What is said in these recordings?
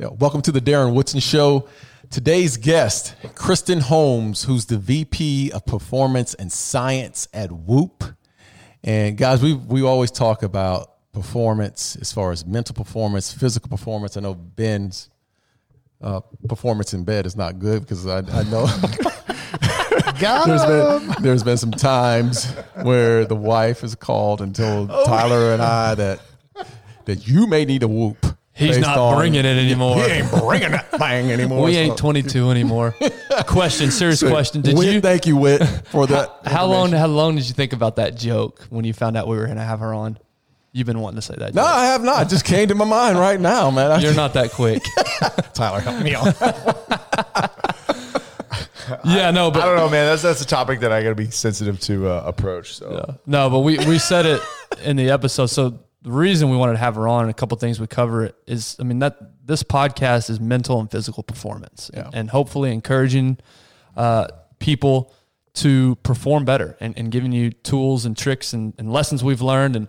Yeah, welcome to the Darren Woodson Show. Today's guest, Kristen Holmes, who's the VP of Performance and Science at Whoop. And guys, we we always talk about performance as far as mental performance, physical performance. I know Ben's uh, performance in bed is not good because I, I know there's been there's been some times where the wife has called and told Tyler and I that that you may need a whoop. He's not on- bringing it anymore. He ain't bringing that thing anymore. We So- ain't 22 anymore. question, serious question. Did Whit, you? Thank you, Whit, for that. How long? How long did you think about that joke when you found out we were going to have her on? You've been wanting to say that. No, joke. I have not. It just came to my mind right now, man. I- You're not that quick. Tyler. Help me out. yeah, no, but I don't know, man. That's that's a topic that I got to be sensitive to uh, approach. So yeah. No, but we, we said it in the episode. So the reason we wanted to have her on and a couple things we cover it is, I mean, that this podcast is mental and physical performance Yeah. and hopefully encouraging uh, people to perform better and, and giving you tools and tricks and, and lessons we've learned. And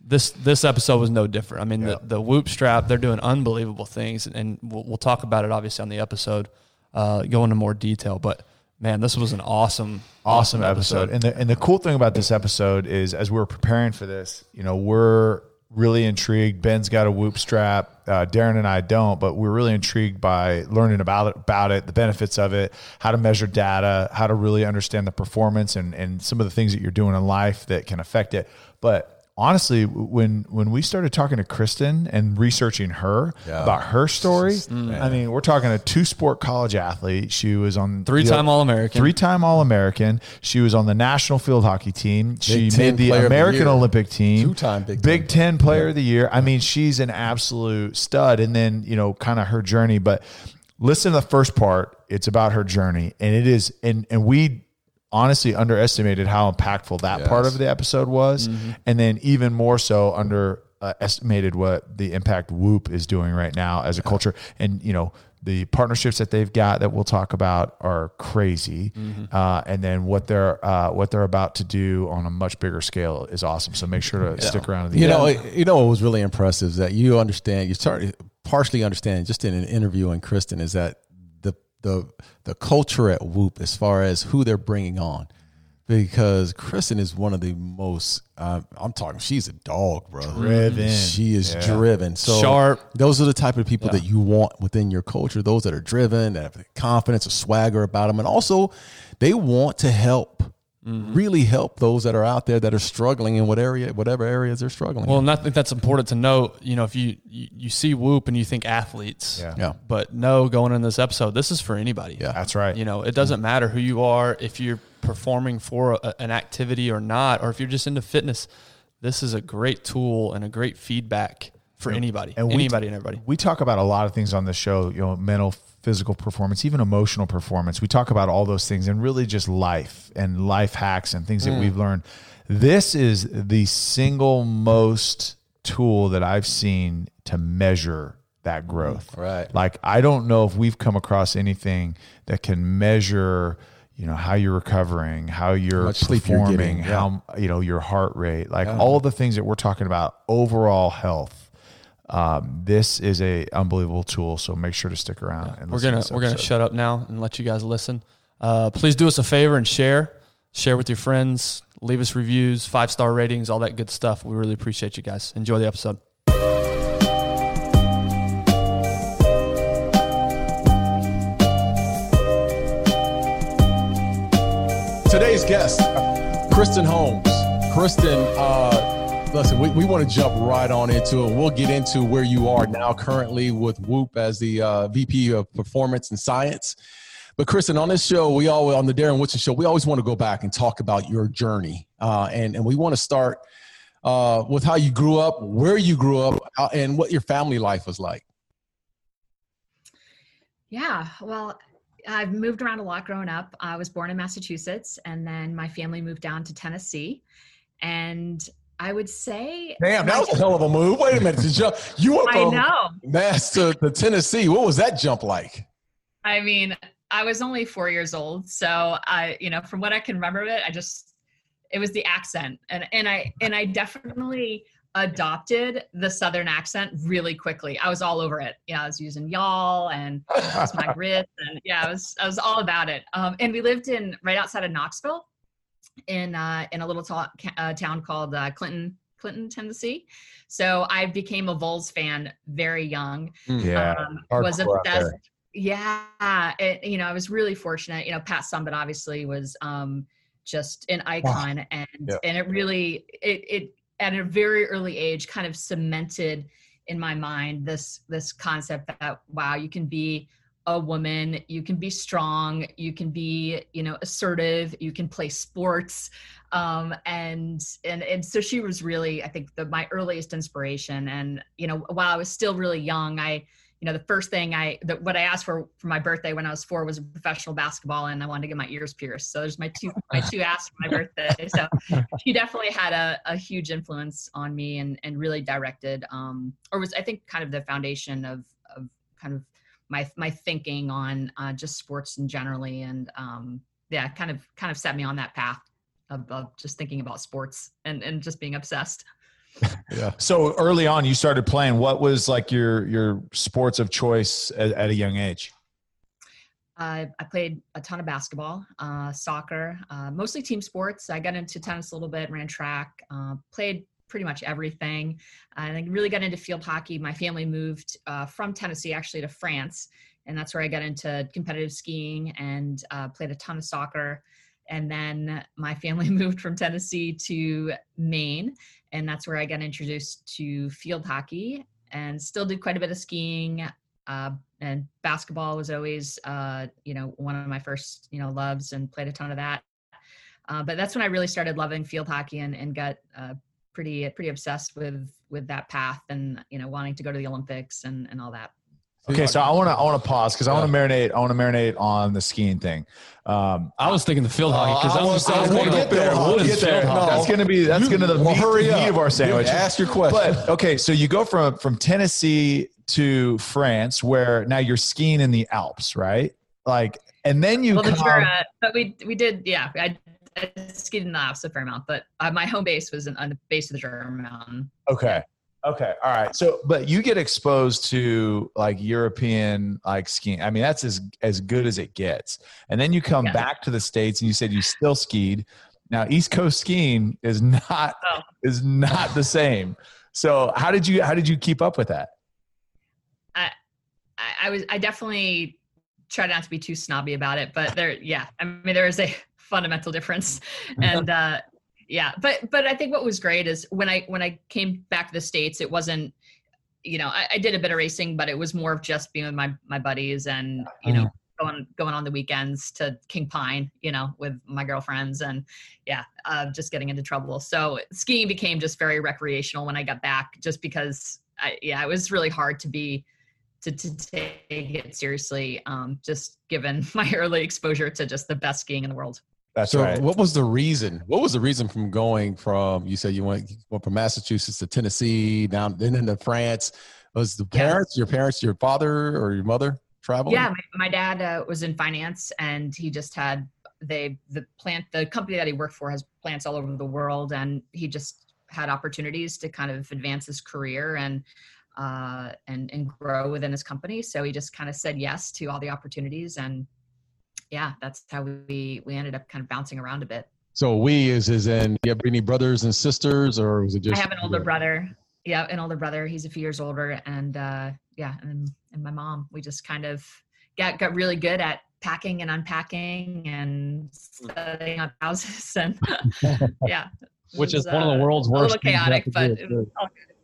this, this episode was no different. I mean, the, the whoop strap, they're doing unbelievable things and we'll, we'll talk about it obviously on the episode, uh, go into more detail, but man, this was an awesome, awesome episode. And the and the cool thing about this episode is, as we were preparing for this, you know, we're really intrigued. Ben's got a whoop strap. Uh, Darren and I don't, but we're really intrigued by learning about it, about it, the benefits of it, how to measure data, how to really understand the performance, and and some of the things that you're doing in life that can affect it. But honestly, when when we started talking to Kristen and researching her about her story, I mean, we're talking a two sport college athlete. She was on Three-time All-American. three time All American. She was on the national field hockey team. she Ten made the Player of the American Olympic team. Two-time Big Big Ten. Ten Player of the Year. I mean, she's an absolute stud. And then you know, kind of her journey. But listen to the first part. It's about her journey, and it is. And and we honestly underestimated how impactful that part of the episode was, and then even more so under. Uh, estimated what the impact Whoop is doing right now as a culture, and you know the partnerships that they've got that we'll talk about are crazy, uh, and then what they're uh, what they're about to do on a much bigger scale is awesome. So make sure to stick around. To the You end. know, you know what was really impressive is that you understand. You start partially understand just in an interview in Kristen is that the the culture at Whoop as far as who they're bringing on, because Kristen is one of the most. Uh, I'm talking. She's a dog, bro. Driven. She is driven. So Sharp. Those are the type of people that you want within your culture. Those that are driven, that have confidence, a swagger about them, and also they want to help. Mm-hmm. Really help those that are out there that are struggling in what area, whatever areas they're struggling. Well, in. and I think that's important to note. You know, if you you, you see Whoop and you think athletes, Yeah. Yeah. but no, going in this episode, this is for anybody. Yeah. That's right. You know, it doesn't matter who you are, if you're performing for a, an activity or not, or if you're just into fitness. This is a great tool and a great feedback for anybody, And we- anybody and everybody. we talk about a lot of things on the show, you know, mental, physical performance, even emotional performance. We talk about all those things and really just life and life hacks and things Mm. that we've learned. This is the single most tool that I've seen to measure that growth. Right. Like I don't know if we've come across anything that can measure you know how you're recovering, how you're much sleep you're performing, getting, how you know your heart rate, like all the things that we're talking about, overall health. Um, this is a unbelievable tool, so make sure to stick around. And We're listen to gonna we're gonna shut up now and let you guys listen. Uh, please do us a favor and share, share with your friends, leave us reviews, five star ratings, all that good stuff. We really appreciate you guys. Enjoy the episode. Today's guest, Kristen Holmes. Kristen, uh, listen, we, we want to jump right on into it. We'll get into where you are now currently with Whoop as the uh, VP of Performance and Science. But Kristen, on this show, we always on the Darren Woodson show, we always want to go back and talk about your journey, uh, and and we want to start uh, with how you grew up, where you grew up, uh, and what your family life was like. Yeah, well, I've moved around a lot growing up. I was born in Massachusetts, and then my family moved down to Tennessee. And I would say, Damn, that my- was a hell of a move. Wait a minute, did you, you went I from know. Mass to, to Tennessee. What was that jump like? I mean, I was only four years old, so I, you know, from what I can remember of it, I just, it was the accent, and and I and I definitely adopted the southern accent really quickly. I was all over it. Yeah, I was using y'all and that's my grits and yeah, I was I was all about it. Um, and we lived in right outside of Knoxville, in uh, in a little ta- uh, town called uh, Clinton, Clinton, Tennessee. So I became a Vols fan very young. Yeah, um, was obsessed. Yeah, it, you know, I was really fortunate. You know, Pat Summitt obviously was um, just an icon, wow. and yeah. and it really it it at a very early age kind of cemented in my mind this this concept that wow you can be a woman. You can be strong. You can be you know assertive. You can play sports. Um, and and and so she was really i think the my earliest inspiration. And you know while i was still really young i you know the first thing i the, what i asked for for my birthday when i was four was professional basketball and i wanted to get my ears pierced. So there's my two my two asks for my birthday. So she definitely had a, a huge influence on me and and really directed um or was i think kind of the foundation of of kind of my my thinking on uh, just sports and generally, and um, yeah, kind of kind of set me on that path of, of just thinking about sports and and just being obsessed. yeah. So early on, you started playing. What was like your your sports of choice at, at a young age? Uh, I played a ton of basketball, uh, soccer, uh, mostly team sports. I got into tennis a little bit, ran track, uh, played pretty much everything. And I really got into field hockey. My family moved uh, from Tennessee actually to France, and that's where I got into competitive skiing and uh, played a ton of soccer. And then my family moved from Tennessee to Maine, and that's where I got introduced to field hockey and still did quite a bit of skiing. Uh, and basketball was always, uh, you know, one of my first, you know, loves and played a ton of that. Uh, but that's when I really started loving field hockey and, and got uh, pretty pretty obsessed with with that path and you know wanting to go to the Olympics and and all that. Okay, so I want to I want to pause because I want to marinate I want to marinate on the skiing thing. Um, I was thinking the field hockey because uh, I was, I was, going to get there. We'll get that's going to be that's going to be the well, meat, meat of our sandwich. ask your question. But okay, so you go from from Tennessee to France, where now you're skiing in the Alps, right? Like, and then you well, come. The Jura, but we we did yeah. I I skied in the Alps a fair amount, but uh, my home base was in, on the base of the Jura Mountain. Okay. Okay. All right. So, but you get exposed to like European like skiing. I mean, that's as as good as it gets. And then you come yeah. back to the states, and you said you still skied. Now, East Coast skiing is not oh. is not the same. So, how did you how did you keep up with that? I I was I definitely try not to be too snobby about it, but there, yeah. I mean, there is a fundamental difference. And uh yeah but but i think what was great is when i when i came back to the states it wasn't you know I, I did a bit of racing but it was more of just being with my my buddies and you know mm-hmm. going going on the weekends to King Pine you know with my girlfriends and yeah uh, just getting into trouble. So skiing became just very recreational when i got back just because I, yeah it was really hard to be to, to take it seriously um, just given my early exposure to just the best skiing in the world that's so right. What was the reason? What was the reason from going from you said you went, you went from Massachusetts to Tennessee, down then into France? Was the parents, yeah. your parents, your father or your mother travel? Yeah, my, my dad uh, was in finance, and he just had they the plant the company that he worked for has plants all over the world, and he just had opportunities to kind of advance his career and uh, and and grow within his company. So he just kind of said yes to all the opportunities and yeah, that's how we we ended up kind of bouncing around a bit. So we is is in. You have any brothers and sisters, or was it just? I have an older brother. Yeah, an older brother. He's a few years older, and uh, yeah, and and my mom. We just kind of got got really good at packing and unpacking and setting up houses, and yeah, which was, is one uh, of the world's worst. A little chaotic, but. it was all good.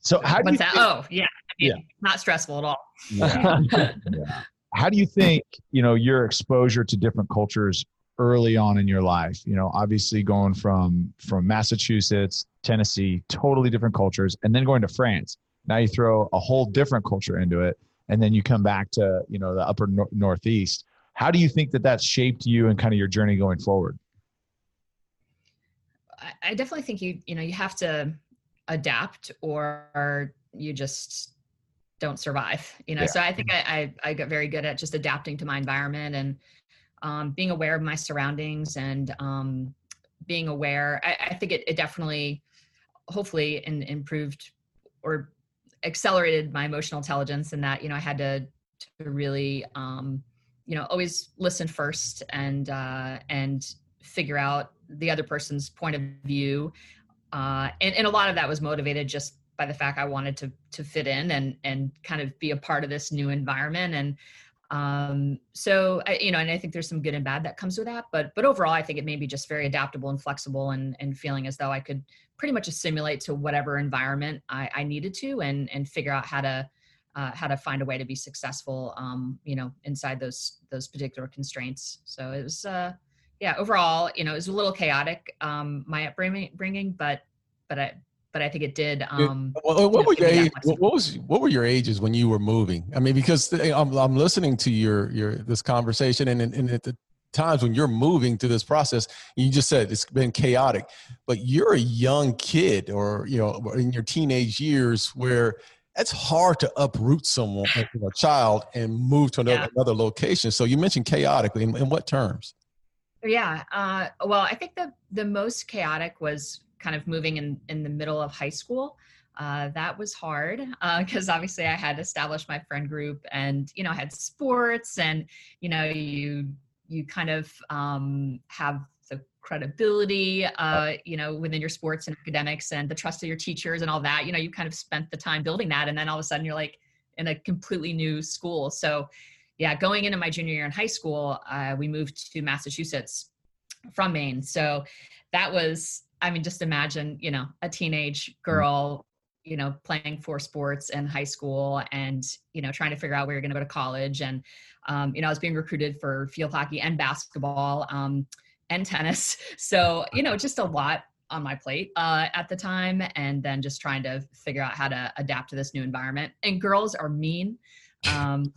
So how do What's you? That? Think, oh, yeah. I mean, yeah. Not stressful at all. Yeah. yeah how do you think you know your exposure to different cultures early on in your life? You know obviously going from from massachusetts tennessee totally different cultures and then going to france. Now you throw a whole different culture into it and then you come back to you know the upper no- northeast. How do you think that that shaped you and kind of your journey going forward? I definitely think you you know you have to adapt or you just don't survive you know yeah. so i think I, I, I got very good at just adapting to my environment and um, being aware of my surroundings and um, being aware I, I think it, it, definitely hopefully in, improved or accelerated my emotional intelligence and that you know i had to to really um you know always listen first and uh and figure out the other person's point of view uh and, and a lot of that was motivated just by the fact i wanted to to fit in and and kind of be a part of this new environment. And um so I, you know and i think there's some good and bad that comes with that but but overall i think it made me just very adaptable and flexible and and feeling as though i could pretty much assimilate to whatever environment I, I needed to and and figure out how to uh, how to find a way to be successful um, you know inside those those particular constraints. So it was uh yeah overall you know it was a little chaotic um my upbringing but but i but I think it did. Um, what, what were your age, what was what were your ages when you were moving? I mean, because I'm I'm listening to your your this conversation, and and at the times when you're moving through this process you just said it's been chaotic but you're a young kid or you know in your teenage years where it's hard to uproot someone a child and move to another, yeah. another location so you mentioned chaotically in, in what terms yeah uh, well i think the the most chaotic was kind of moving in in the middle of high school uh, that was hard because uh, obviously I had established my friend group and you know I had sports and you know you you kind of um, have the credibility, uh, you know, within your sports and academics and the trust of your teachers and all that. You know, you kind of spent the time building that, and then all of a sudden you're like in a completely new school. So, yeah, going into my junior year in high school, uh, we moved to Massachusetts from Maine. So that was, I mean, just imagine, you know, a teenage mm. girl you know playing four sports in high school and you know trying to figure out where you're going to go to college. And um, you know i was being recruited for field hockey and basketball um, and tennis. So you know just a lot on my plate uh, at the time and then just trying to figure out how to adapt to this new environment. And girls are mean um,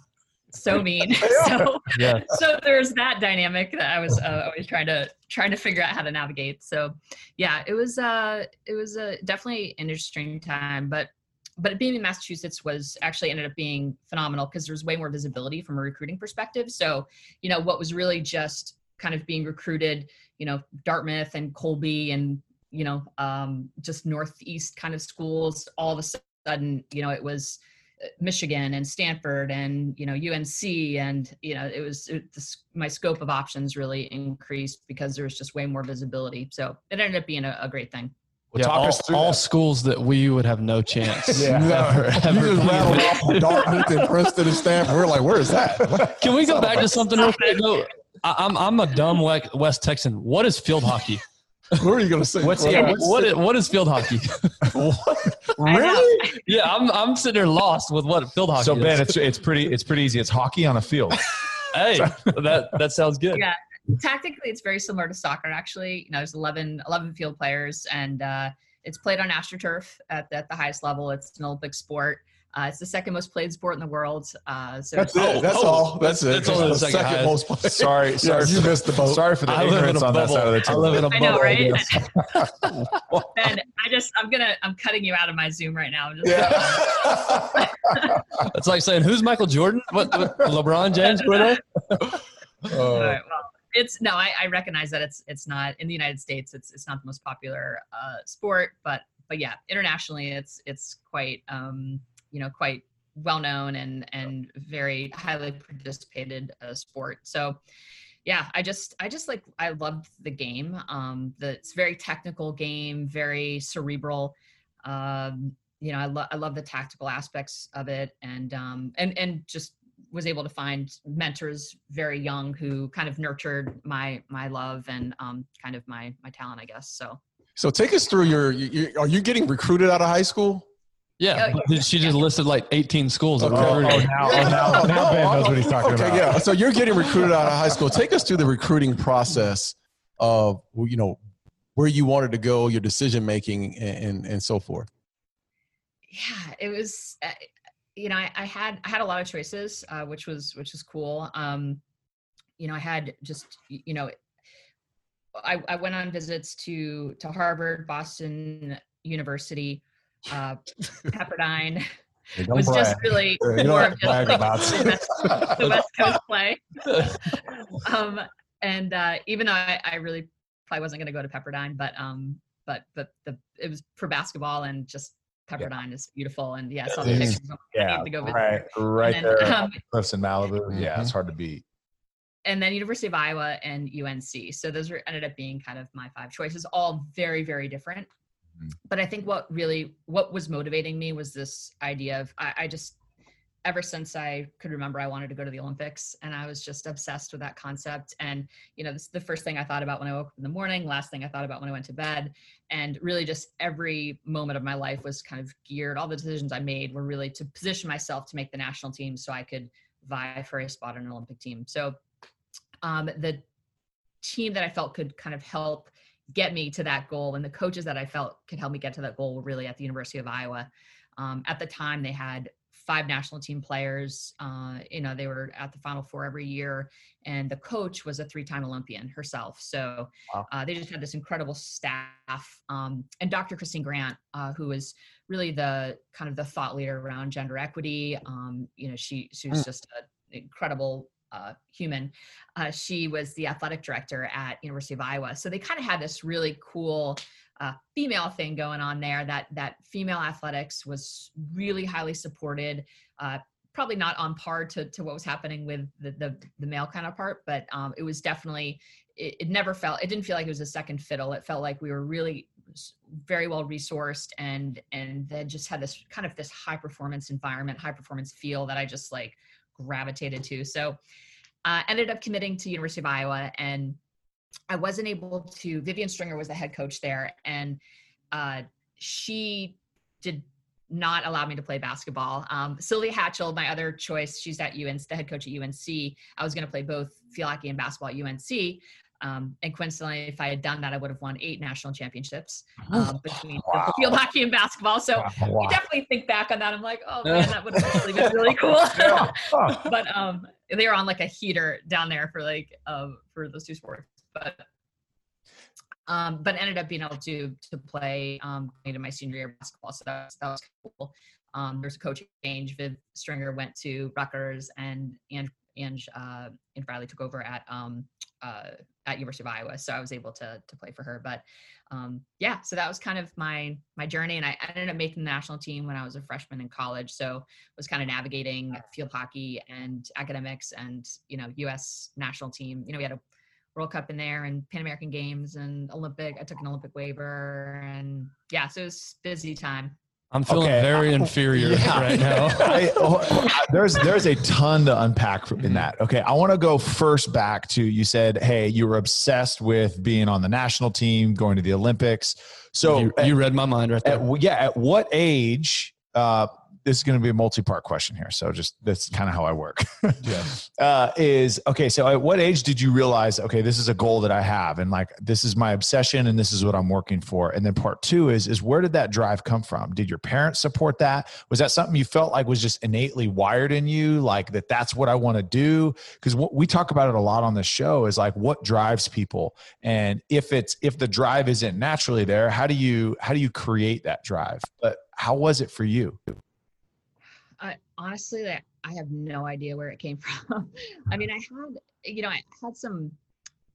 so mean. so yeah. so there's that dynamic that I was uh, always trying to trying to figure out how to navigate. So yeah, it was uh it was a uh, definitely an interesting time, but but being in Massachusetts was actually ended up being phenomenal because there's way more visibility from a recruiting perspective. So, you know, what was really just kind of being recruited, you know, Dartmouth and Colby and, you know, um, just Northeast kind of schools, all of a sudden, you know, it was Michigan and Stanford and you know UNC and you know it was it, this, my scope of options really increased because there was just way more visibility. So it ended up being a, a great thing. Well, yeah, all, all schools that we would have no chance. yeah, ever, ever you just rattled off Dartmouth and Princeton and Stanford. We're like, where is that? Can we go back to something real quick? No, I'm I'm a dumb West Texan. What is field hockey? what are you going to say? What's, yeah, what's what, is, what is field hockey? really? Yeah, I'm I'm sitting there lost with what field hockey. Is. So is. Ben, it's it's pretty it's pretty easy. It's hockey on a field. hey, that that sounds good. Yeah, tactically, it's very similar to soccer. Actually, you know, there's 11, 11 field players, and uh, it's played on astroturf at, at the highest level. It's an Olympic sport. Uh, it's the second most played sport in the world. Uh, so that's it. That's oh, all. That's, it. That's only the second, second most played. Sorry, sorry, you missed the boat. Sorry for the I ignorance on that side of the table. I live in a I know, right? ben, I just, I'm gonna, I'm cutting you out of my Zoom right now. yeah. it's like saying, "Who's Michael Jordan? What, what LeBron James? Widow?" All right. Well, it's no. I, I recognize that it's it's not in the United States. It's it's not the most popular uh, sport, but but yeah, internationally, it's it's quite. Um, you know quite well known and and very highly participated uh, sport. So yeah, I just I just like I loved the game. Um, the it's very technical game, very cerebral. Um, you know, I love I love the tactical aspects of it, and um, and and just was able to find mentors very young who kind of nurtured my my love and um, kind of my my talent, I guess. So. So take us through your, your. Are you getting recruited out of high school? Yeah, oh, she just listed like 18 schools. Okay. Oh, oh, now, oh, now, now Ben knows what he's talking okay, about. yeah. So you're getting recruited out of high school. Take us through the recruiting process of you know where you wanted to go, your decision making, and, and, and so forth. Yeah, it was. Uh, you know, I, I, had I had a lot of choices, uh, which was which was cool. Um, you know, I had just you know, I, I went on visits to to Harvard, Boston University uh, Pepperdine was brag. just really more of just like the, West, Coast play. um, and uh, even though I, I, really probably wasn't going to go to Pepperdine, but um, but but the it was for basketball and just Pepperdine yeah. is beautiful, and yeah, saw the pictures. Yeah, to go visit. right, right then, there, um, cliffs in Malibu. Mm-hmm. Yeah, it's hard to beat. And then University of Iowa and UNC. So those were ended up being kind of my five choices, all very very different. But I think what really what was motivating me was this idea of I, I just ever since I could remember, I wanted to go to the Olympics, and I was just obsessed with that concept. And you know, this is the first thing I thought about when I woke up in the morning, last thing I thought about when I went to bed, and really just every moment of my life was kind of geared. All the decisions I made were really to position myself to make the national team, so I could vie for a spot on an Olympic team. So, um, the team that I felt could kind of help get me to that goal, and the coaches that I felt could help me get to that goal were really at the University of Iowa. Um, at the time, they had five national team players. Uh, you know, they were at the Final Four every year, and the coach was a three-time Olympian herself. So wow. uh, they just had this incredible staff. Um, and Dr. Christine Grant, uh, who was really the kind of the thought leader around gender equity. Um, you know, she she was mm. just an incredible uh, human. Uh, she was the athletic director at University of Iowa. So they kind of had this really cool uh, female thing going on there that that female athletics was really highly supported uh, probably not on par to, to what was happening with the, the, the male counterpart but um, it was definitely it, it, never felt it didn't feel like it was a second fiddle it felt like we were really very well resourced and and then just had this kind of this high performance environment high performance feel that i just like gravitated to so uh, ended up committing to university of iowa and I wasn't able to. Vivian Stringer was the head coach there, and uh, she did not allow me to play basketball. Um, Sylvia Hatchell, my other choice, she's at UNC, the head coach at UNC. I was going to play both field hockey and basketball at UNC. Um, and coincidentally, if I had done that, I would have won eight national championships um, between wow. field hockey and basketball. So wow. you definitely think back on that. I'm like, oh man, that would have actually been really cool. but um, they were on like a heater down there for like uh, for those two sports but um, but ended up being able to to play um, into my senior year basketball. So that was, that was cool. Um, there's a coaching change. Viv Stringer went to Rutgers, and and and uh, and Riley took over at um, uh, at University of Iowa. So I was able to to play for her. But um, yeah, so that was kind of my my journey, and I ended up making the national team when I was a freshman in college. So was kind of navigating field hockey and academics, and you know U.S. national team. You know we had a World Cup in there and Pan American Games and Olympic. I took an Olympic waiver and yeah, so it was busy time. I'm feeling okay. very inferior yeah. right now. I, oh, there's there's a ton to unpack in that. Okay, I want to go first back to you said, hey, you were obsessed with being on the national team, going to the Olympics. So you, you read my mind right there. At, yeah, at what age? Uh, this is going to be a multi-part question here so just that's kind of how i work. Yeah. uh, is okay so at what age did you realize okay this is a goal that i have and like this is my obsession and this is what i'm working for? And then part two is is where did that drive come from? Did your parents support that? Was that something you felt like was just innately wired in you like that that's what i want to do? Because what we talk about it a lot on the show is like what drives people and if it's if the drive isn't naturally there how do you how do you create that drive? But how was it for you I, honestly, I, have no idea where it came from. I mean, I had, you know, I had some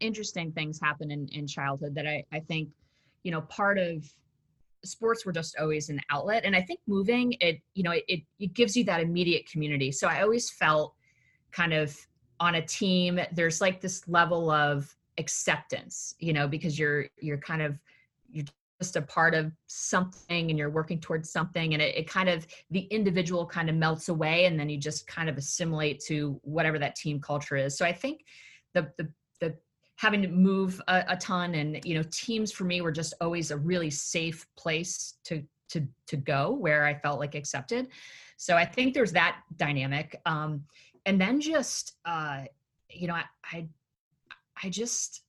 interesting things happen in, in childhood that I, I think, you know, part of sports were just always an outlet. And I think moving it, you know, it, it gives you that immediate community. So I always felt kind of on a team, there's like this level of acceptance, you know, because you're, you're kind of, you're just a part of something and you're working towards something and it, it, kind of the individual kind of melts away and then you just kind of assimilate to whatever that team culture is. So i think the the, the having to move a, a ton and you know teams for me were just always a really safe place to to to go where i felt like accepted. So i think there's that dynamic. Um and then just uh you know i i, I just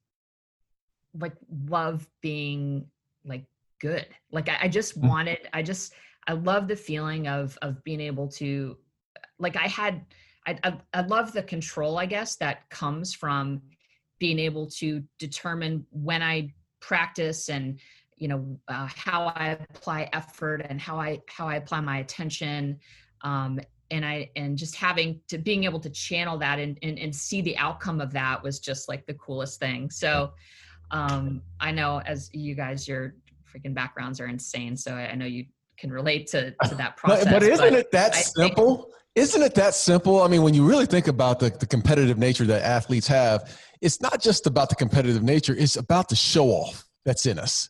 like love being like good. Like I, I just mm. wanted, I just, I love the feeling of of being able to, like I had, I, I, I love the control, I guess, that comes from being able to determine when I practice and you know uh, how I apply effort and how I how I apply my attention. Um, and I and just having to being able to channel that and, and and see the outcome of that was just like the coolest thing. So um, I know as you guys, you're freaking backgrounds are insane. So I, I know you can relate to, to that process. but, but isn't but it that simple? isn't it that simple? I mean, when you really think about the, the competitive nature that athletes have, it's not just about the competitive nature, it's about the show off that's in us.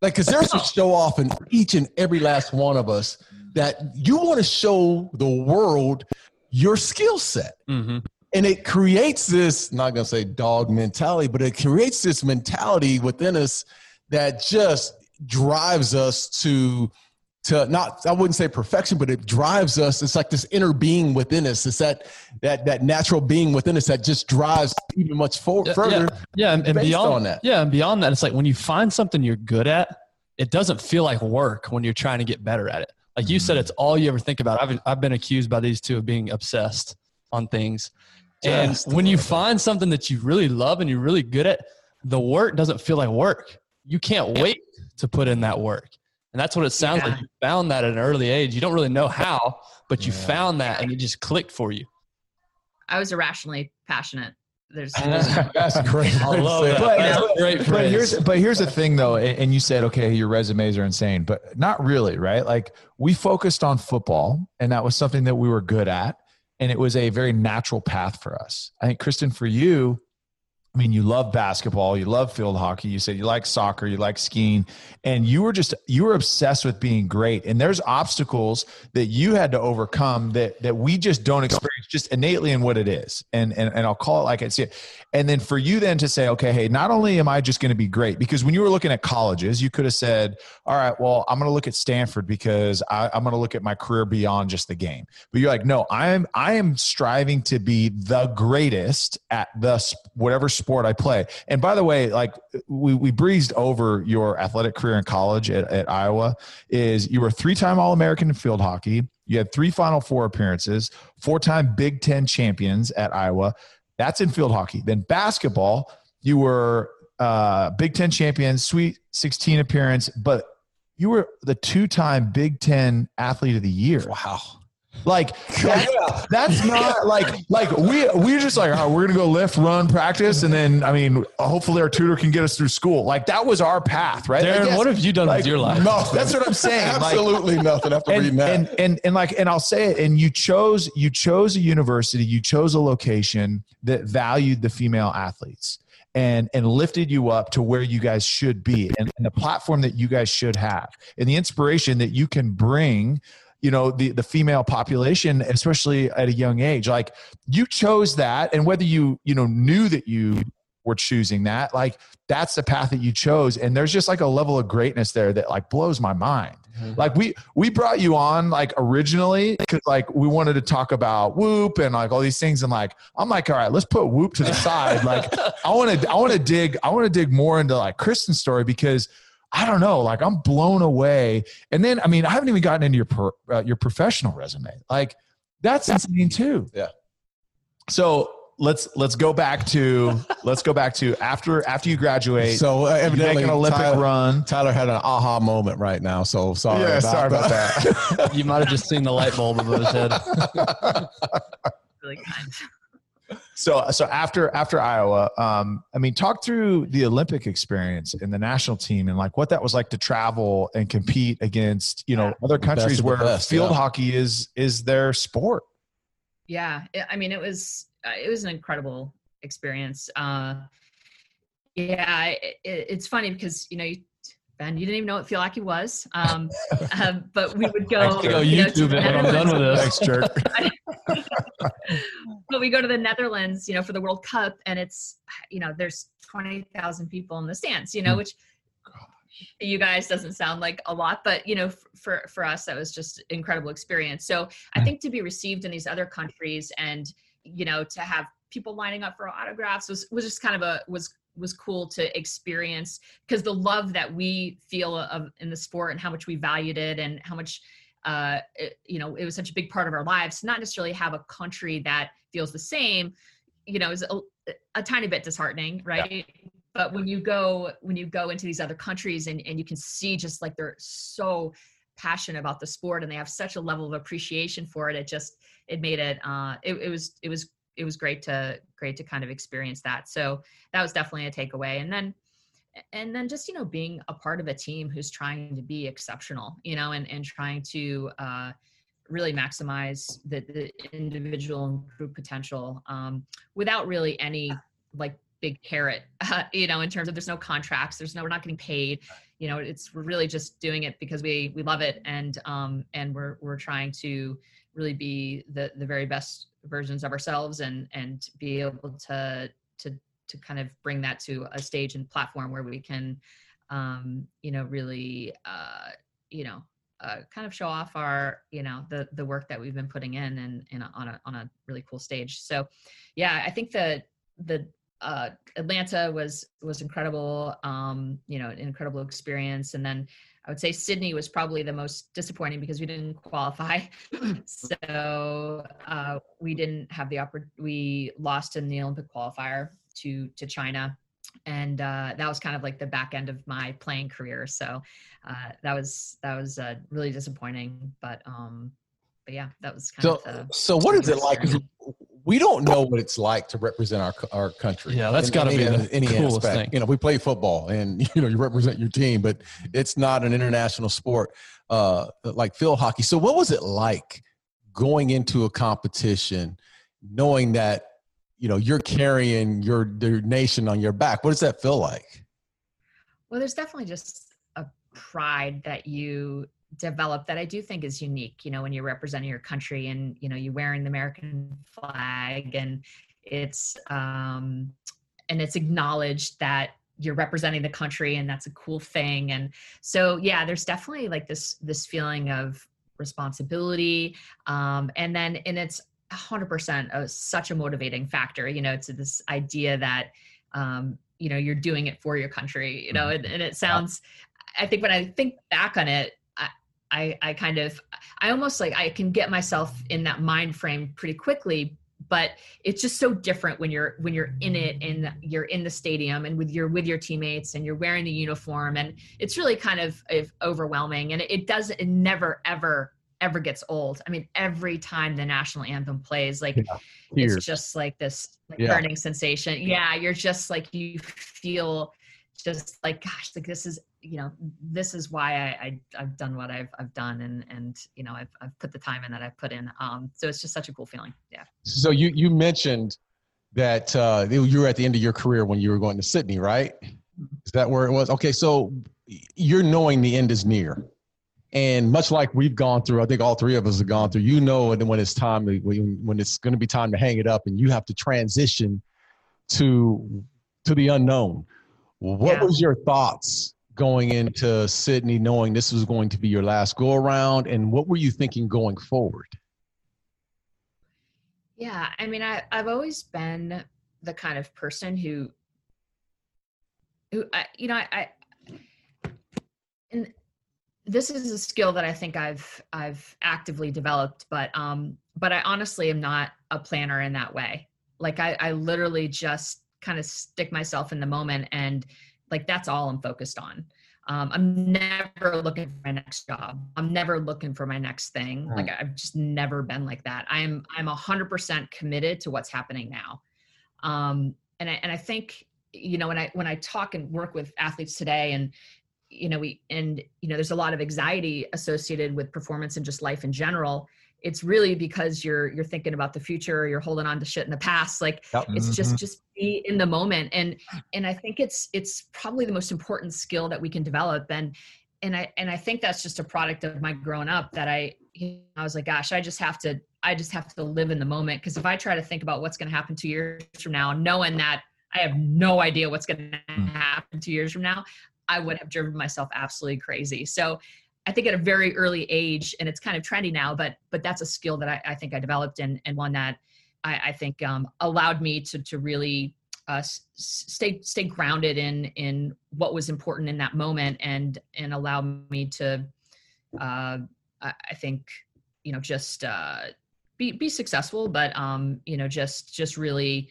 Like, because there's a show off in each and every last one of us that you want to show the world your skill set. Mm-hmm. And it creates this, not going to say dog mentality, but it creates this mentality within us that just drives us to to not I wouldn't say perfection, but it drives us. It's like this inner being within us. It's that that that natural being within us that just drives even much for, yeah, further. Yeah, yeah and, and beyond that. Yeah, and beyond that, it's like when you find something you're good at, it doesn't feel like work when you're trying to get better at it. Like you said, mm-hmm. it's all you ever think about. I've I've been accused by these two of being obsessed on things. Just and when you find something that you really love and you're really good at, the work doesn't feel like work. You can't wait to put in that work. And that's what it sounds yeah. like. You found that at an early age. You don't really know how, but you yeah. found that and it just clicked for you. I was irrationally passionate. There's that's great. I love that. But, that's great but here's but here's the thing though, and you said okay, your resumes are insane, but not really, right? Like we focused on football, and that was something that we were good at, and it was a very natural path for us. I think Kristen, for you, I mean, you love basketball, you love field hockey, you said you like soccer, you like skiing, and you were just you were obsessed with being great. And there's obstacles that you had to overcome that that we just don't experience just innately in what it is. And and, and I'll call it like I see it. And then for you then to say, okay, hey, not only am I just going to be great, because when you were looking at colleges, you could have said, all right, well, I'm going to look at Stanford because I, I'm going to look at my career beyond just the game. But you're like, no, I'm I am striving to be the greatest at the whatever sport I play. And by the way, like we, we breezed over your athletic career in college at, at Iowa, is you were three time All American in field hockey. You had three Final Four appearances, four time Big Ten champions at Iowa. That's in field hockey. Then basketball, you were uh, Big Ten champion, Sweet 16 appearance, but you were the two time Big Ten athlete of the year. Wow. Like that's, that's not like like we we're just like oh, we're gonna go lift, run, practice, and then I mean hopefully our tutor can get us through school. Like that was our path, right? Darren, like, what have you done like, with your life? No, that's what I'm saying. Absolutely like, nothing after and, reading that. And, and and like and I'll say it. And you chose you chose a university, you chose a location that valued the female athletes and and lifted you up to where you guys should be and, and, the platform that you guys should have and the inspiration that you can bring you know the the female population especially at a young age like you chose that and whether you you know knew that you were choosing that like that's the path that you chose and there's just like a level of greatness there that like blows my mind mm-hmm. like we we brought you on like originally because like we wanted to talk about whoop and like all these things and like i'm like all right let's put whoop to the side like i want to i want to dig i want to dig more into like kristen's story because I don't know, like I'm blown away. And then, I mean, I haven't even gotten into your per, uh, your professional resume. Like that's insane too. Yeah. So let's let's go back to let's go back to after after you graduate. So uh, evidently, an Olympic Tyler, run. Tyler had an aha moment right now. So sorry. Yeah, about sorry about that. you might have just seen the light bulb above his head. really kind so so after after Iowa, um, I mean, talk through the Olympic experience in the national team and like what that was like to travel and compete against you know other countries where best, field yeah. hockey is is their sport. Yeah, I mean, it was uh, it was an incredible experience. Uh, yeah, it, it's funny because you know you Ben, you didn't even know what field hockey was. Um, uh, but we would go. go you YouTube know, it when I'm done with this. Thanks, jerk. but we go to the Netherlands, you know, for the World Cup, and it's, you know, there's twenty thousand people in the stands, you know, hmm. which Gosh. you guys doesn't sound like a lot, but you know, for for us, that was just incredible experience. So I hmm. think to be received in these other countries and you know to have people lining up for autographs was was just kind of a was was cool to experience because the love that we feel of in the sport and how much we valued it and how much uh, it, you know it was such a big part of our lives not necessarily have a country that feels the same you know is a, a tiny bit disheartening right yeah. but when you go when you go into these other countries and, and you can see just like they're so passionate about the sport and they have such a level of appreciation for it it just it made it uh it, it was it was it was great to great to kind of experience that. So that was definitely a takeaway. And then and then just you know being a part of a team who's trying to be exceptional you know and and trying to uh, really maximize the, the individual and group potential um, without really any like big carrot uh, you know in terms of there's no contracts there's no we're not getting paid you know it's we're really just doing it because we we love it and um and we're we're trying to really be the the very best versions of ourselves and and be able to to to kind of bring that to a stage and platform where we can um you know really uh you know uh, kind of show off our you know the the work that we've been putting in and, and on a on a really cool stage so yeah i think the the uh, Atlanta was was incredible. Um, you know, an incredible experience. And then I would say Sydney was probably the most disappointing because we didn't qualify. so uh, we didn't have the opportunity. We lost in the Olympic qualifier to to China, and uh, that was kind of like the back end of my playing career. So uh, that was that was uh, really disappointing. But um, but yeah, that was kind so, of the, so. What is it like? We don't know what it's like to represent our our country. Yeah, that's got to be the any coolest aspect. thing. You know, we play football, and you know, you represent your team, but it's not an international sport uh, like field hockey. So, what was it like going into a competition, knowing that you know you're carrying your your nation on your back? What does that feel like? Well, there's definitely just a pride that you developed that I do think is unique, you know, when you're representing your country and, you know, you're wearing the American flag and it's, um, and it's acknowledged that you're representing the country and that's a cool thing. And so, yeah, there's definitely like this, this feeling of responsibility. Um, and then, and it's 100% a, such a motivating factor, you know, to this idea that, um, you know, you're doing it for your country, you know, mm-hmm. and, and it sounds, I think when I think back on it, I, I kind of i almost like i can get myself in that mind frame pretty quickly but it's just so different when you're when you're in it and you're in the stadium and with your with your teammates and you're wearing the uniform and it's really kind of, of overwhelming and it, it does it never ever ever gets old i mean every time the national anthem plays like yeah. it's just like this like yeah. burning sensation yeah you're just like you feel just like gosh like this is you know this is why I, I have done what I've I've done and and you know I've I've put the time in that I've put in. Um so it's just such a cool feeling. Yeah. So you you mentioned that uh you were at the end of your career when you were going to Sydney right? Is that where it was? Okay so you're knowing the end is near. And much like we've gone through I think all three of us have gone through you know and when it's time when, when it's going to be time to hang it up and you have to transition to to the unknown. What yeah. was your thoughts going into Sydney, knowing this was going to be your last go around, and what were you thinking going forward? Yeah, I mean, I, I've always been the kind of person who, who, I, you know, I, I, and this is a skill that I think I've I've actively developed, but um, but I honestly am not a planner in that way. Like I, I literally just kind of stick myself in the moment and like that's all i'm focused on. Um, i'm never looking for my next job. I'm never looking for my next thing. Like i've just never been like that. I'm i'm 100% committed to what's happening now. Um, and I, and I think you know when i when i talk and work with athletes today and you know we and you know there's a lot of anxiety associated with performance and just life in general it's really because you're you're thinking about the future or you're holding on to shit in the past like yep. it's mm-hmm. just just be in the moment and and i think it's it's probably the most important skill that we can develop and and i and i think that's just a product of my growing up that i you know, i was like gosh i just have to i just have to live in the moment because if i try to think about what's going to happen two years from now knowing that i have no idea what's going to hmm. happen two years from now i would have driven myself absolutely crazy so I think at a very early age, and it's kind of trendy now, but but that's a skill that I, I think I developed and and one that I, I think um, allowed me to to really uh, stay stay grounded in in what was important in that moment and and allow me to uh, I, I think you know just uh, be be successful, but um, you know just just really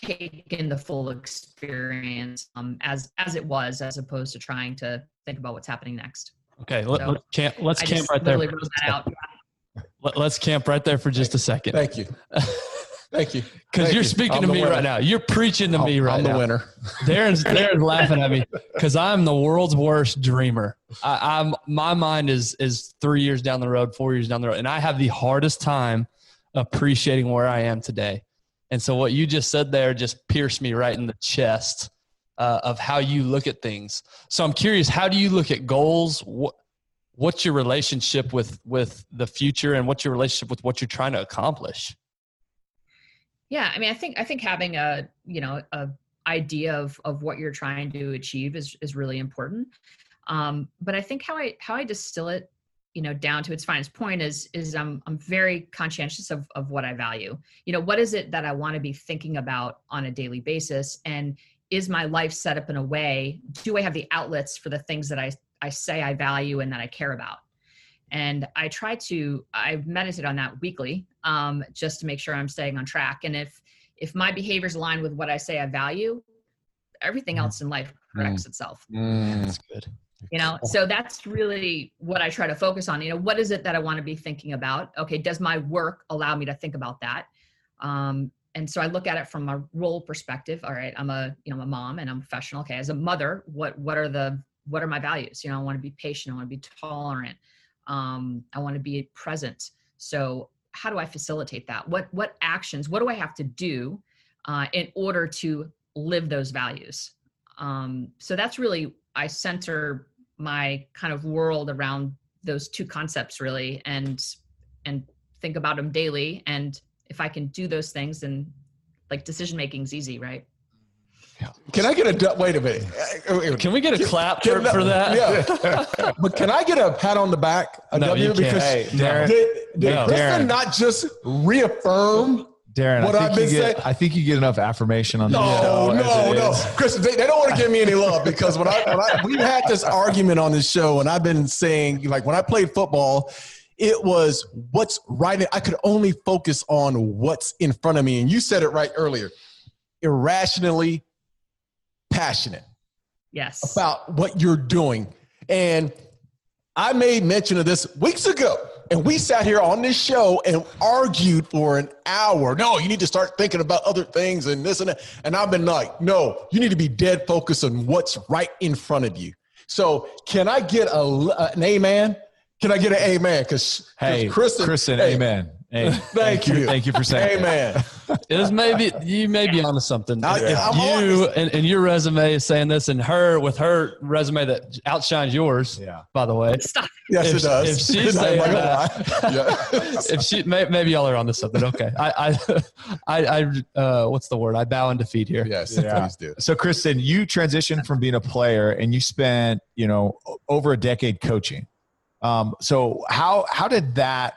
take in the full experience um, as as it was, as opposed to trying to think about what's happening next. Okay, let, us camp, let's camp right there. Let, us camp right there for just a second. Thank you. Thank you. Because you're speaking to me winner. right now. You're preaching to I'm, me right I'm now. I'm the winner. Darren's, Darren's laughing at me because I'm the world's worst dreamer. I, I'm my mind is is three years down the road, four years down the road, and I have the hardest time appreciating where I am today. And so what you just said there just pierced me right in the chest uh, of how you look at things. So I'm curious, how do you look at goals? What, what's your relationship with with the future, and what's your relationship with what you're trying to accomplish? Yeah, I mean, I think I think having a you know a idea of of what you're trying to achieve is is really important. Um, but I think how I how I distill it, you know, down to its finest point is is I'm I'm very conscientious of of what I value. You know, what is it that I want to be thinking about on a daily basis, and is my life set up in a way? Do I have the outlets for the things that I I say I value and that I care about? and i try to i meditate on that weekly um, just to make sure i'm staying on track and if if my behaviors align with what i say i value everything mm. else in life corrects mm. itself mm. that's good you know so that's really what i try to focus on you know what is it that i want to be thinking about? Okay does my work allow me to think about that? Um, and so i look at it from a role perspective all right i'm a you know i'm a mom and i'm a professional okay as a mother what what are the what are my values? You know i want to be patient i want to be tolerant um, i want to be present. So how do i facilitate that? What what actions what do i have to do uh, in order to live those values? Um, so that's really i center my kind of world around those two concepts really and and think about them daily and if i can do those things then like decision making is easy right Yeah. can I get a wait a minute? Uh, can we get a clap for, for that? Yeah. but can I get a pat on the back? A no, w? Because hey, Darren, did, did no, Kristen Darren. not just reaffirm Darren, what I think, you get, I think you get enough affirmation on no, the show. No, no, no. Chris, they, they, don't want to give me any love because when I, when I we've had this argument on this show, and I've been saying like when I played football, it was what's right. I could only focus on what's in front of me, and you said it right earlier. Irrationally passionate. Yes. About what you're doing. And I made mention of this weeks ago. And we sat here on this show and argued for an hour. No, you need to start thinking about other things and this and that. And I've been like, no, you need to be dead focused on what's right in front of you. So, can I get a, an amen? Can I get an amen? Because hey, Kristen, Kristen, hey, amen. Hey, thank, thank you. Thank you for saying Amen. It is maybe you may be onto something. I, you and, and, your resume is saying this, and her with her resume that outshines yours. Yeah. By the way, Stop. yes, if, it does. If she's saying that, yeah. if she may, maybe y'all are onto something. Okay. I I I, I uh, what's the word? I bow in defeat here. Yes, yeah. please do. So, Kristen, you transitioned from being a player, and you spent you know over a decade coaching. Um, so how how did that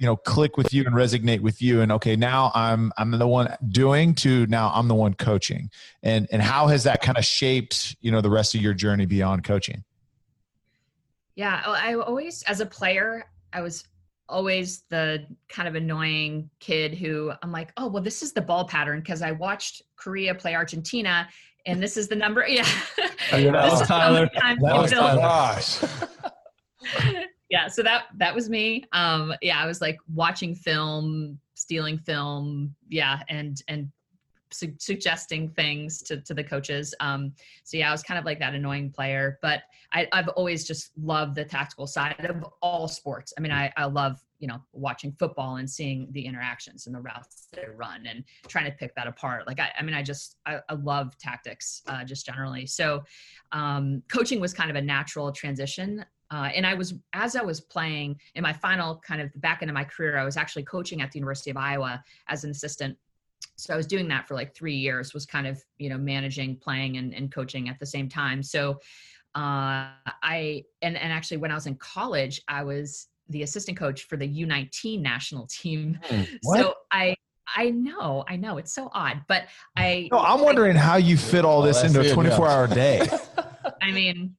you know click with you and resonate with you. And okay now i'm i'm the one doing to now i'm the one coaching. And and how has that kind of shaped you know the rest of your journey beyond coaching? Yeah oh, i always as a player i was always the kind of annoying kid who i'm like oh well this is the ball pattern because i watched korea play argentina and this is the number yeah, oh, yeah that was tyler. that was tyler. yeah so that that was me. Um yeah i was like watching film stealing film yeah and and su- suggesting things to, to the coaches. Um so yeah i was kind of like that annoying player but I, i've always just loved the tactical side of all sports. I mean i, I love you know watching football and seeing the interactions and the routes that they run and trying to pick that apart. Like i, I mean i just i, I love tactics uh, just generally. So um, coaching was kind of a natural transition uh, and I was, as I was playing in my final kind of the back end of my career, I was actually coaching at the University of Iowa as an assistant. So I was doing that for like three years, was kind of, you know, managing, playing and, and coaching at the same time. So uh, I, and, and actually when I was in college, I was the assistant coach for the U19 national team. Hmm, so I, I know, I know, it's so odd, but I. No, I'm wondering I, how you fit all this into a 24 hour day. I mean,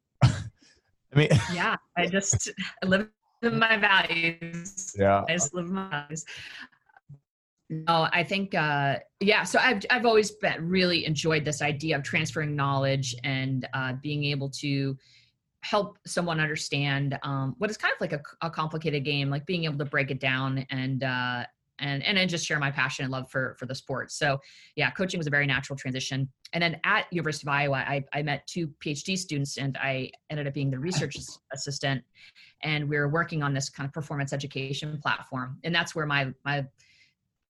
I mean, yeah, I just live in my values. Yeah, I just live my values. No, I think uh, yeah. So I've I've always been, really enjoyed this idea of transferring knowledge and uh, being able to help someone understand um, what is kind of like a, a, complicated game, like being able to break it down and uh, and and just share my passion and love for for the sport. So yeah, coaching was a very natural transition. And then at University of Iowa, I, I met two PhD students, and I ended up being the research assistant, and we were working on this kind of performance education platform. And that's where my my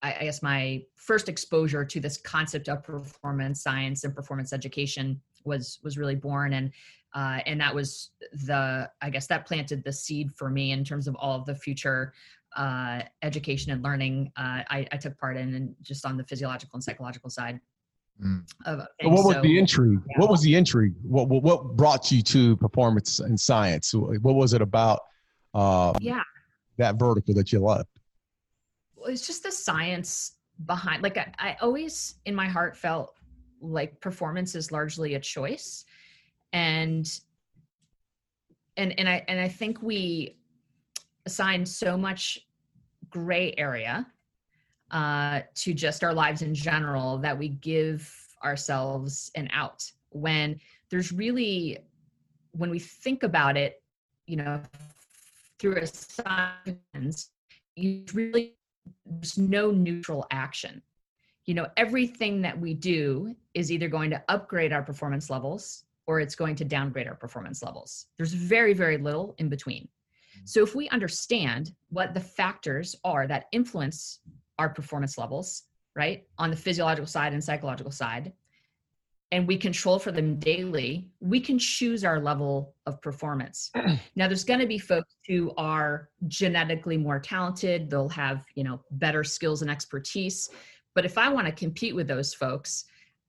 I guess my first exposure to this concept of performance science and performance education was was really born and uh, and that was the i guess that planted the seed for me in terms of all of the future uh, education and learning uh, I, I, took part in and just on the physiological and psychological side mm. of what was so, the intrigue? Yeah. what was the intrigue? What, what, what brought you to performance and science? What was it about um, yeah. that vertical that you loved? Well, it's just the science behind like I, I always in my heart felt like performance is largely a choice. And and and i and i think we assign so much gray area uh, to just our lives in general that we give ourselves an out. When there's really when we think about it you know through a science you really there's no neutral action. You know everything that we do is either going to upgrade our performance levels or it's going to downgrade our performance levels. There's very very little in between so if we understand what the factors are that influence our performance levels right on the physiological side and psychological side and we control for them daily, we can choose our level of performance. now there's going to be folks who are genetically more talented, they'll have, you know, better skills and expertise, but if I want to compete with those folks,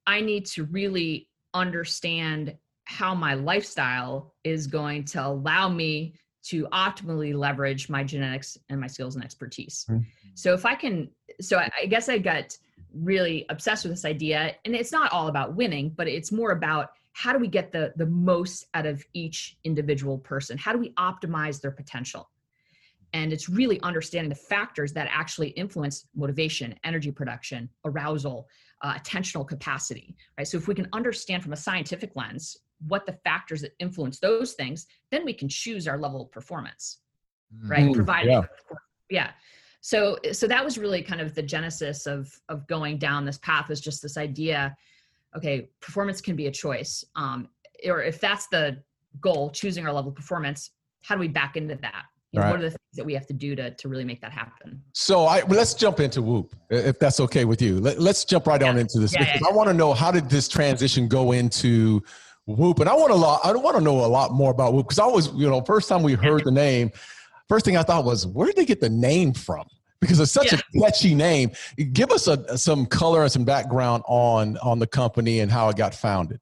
I need to really understand how my lifestyle is going to allow me to optimally leverage my genetics and my skills and expertise. Mm-hmm. So if I can, so I, I guess I got really obsessed with this idea, and it's not all about winning, but it's more about how do we get the the most out of each individual person? How do we optimize their potential? And it's really understanding the factors that actually influence motivation, energy production, arousal, uh, attentional capacity, right? So if we can understand from a scientific lens what the factors that influence those things, then we can choose our level of performance, right? Mm, Provided, yeah. yeah. So, so that was really kind of the genesis of of going down this path. Was just this idea, okay, performance can be a choice, um, or if that's the goal, choosing our level of performance, how do we back into that? You know, right. What are the things that we have to do to, to really make that happen? So I well, let's jump into Whoop, if that's okay with you. Let, us jump right yeah. on into this yeah, because yeah. I want to know how did this transition go into Whoop, and I want a lot. I want to know a lot more about Whoop because I was, you know, first time we heard the name, first thing I thought was, where did they get the name from? Because it's such a catchy name. Give us a, some color and some background on on the company and how it got founded.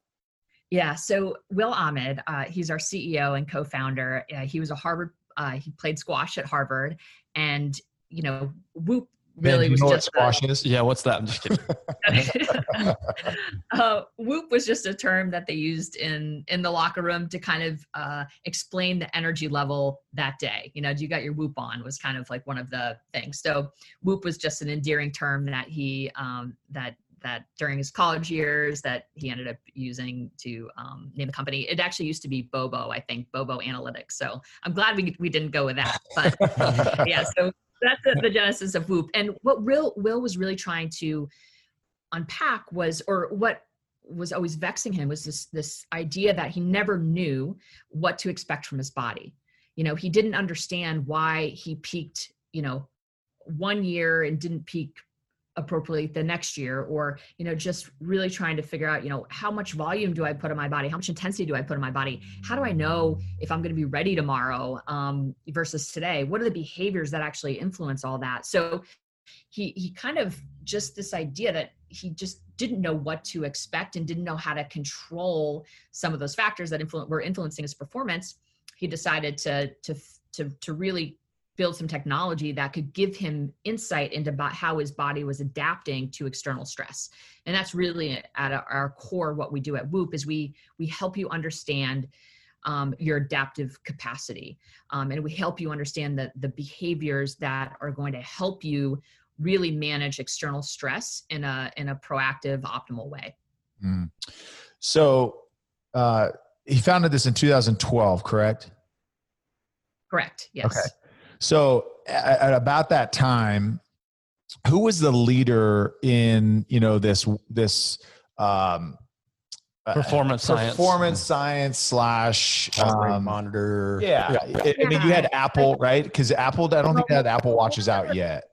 Yeah, so Will Ahmed, uh, he's our CEO and co-founder. Uh, he was a Harvard uh, he played squash at Harvard, and you know, Whoop really Man, was just squash a, is. Yeah, what's that? I'm just kidding. uh, Whoop was just a term that they used in in the locker room to kind of uh, explain the energy level that day. You know, do you got your Whoop on was kind of like one of the things. So Whoop was just an endearing term that he um, that that during his college years that he ended up using to um, name the company. It actually used to be Bobo, I think, Bobo Analytics. So I'm glad we, we didn't go with that. But yeah, so that's the, the, genesis of Whoop. And what Will, Will was really trying to unpack was, or what was always vexing him was this, this idea that he never knew what to expect from his body. You know, he didn't understand why he peaked, you know, one year and didn't peak appropriately the next year or you know just really trying to figure out you know how much volume do i put in my body? How much intensity do i put in my body? How do i know if i'm going to be ready tomorrow um, versus today? What are the behaviors that actually influence all that? So he he kind of just this idea that he just didn't know what to expect and didn't know how to control some of those factors that influ- were influencing his performance. He decided to to to to really build some technology that could give him insight into how his body was adapting to external stress. And that's really at our core what we do at whoop is we we help you understand um, your adaptive capacity um, and we help you understand the, the behaviors that are going to help you really manage external stress in a in a proactive optimal way. Mm. so uh, he founded this in 2012 correct? Correct yes. Okay so at, at about that time, who was the leader in you know this this um, uh, performance science performance science slash um, monitor yeah. yeah. I, mean you had apple right because apple i don't think they had apple watches out yet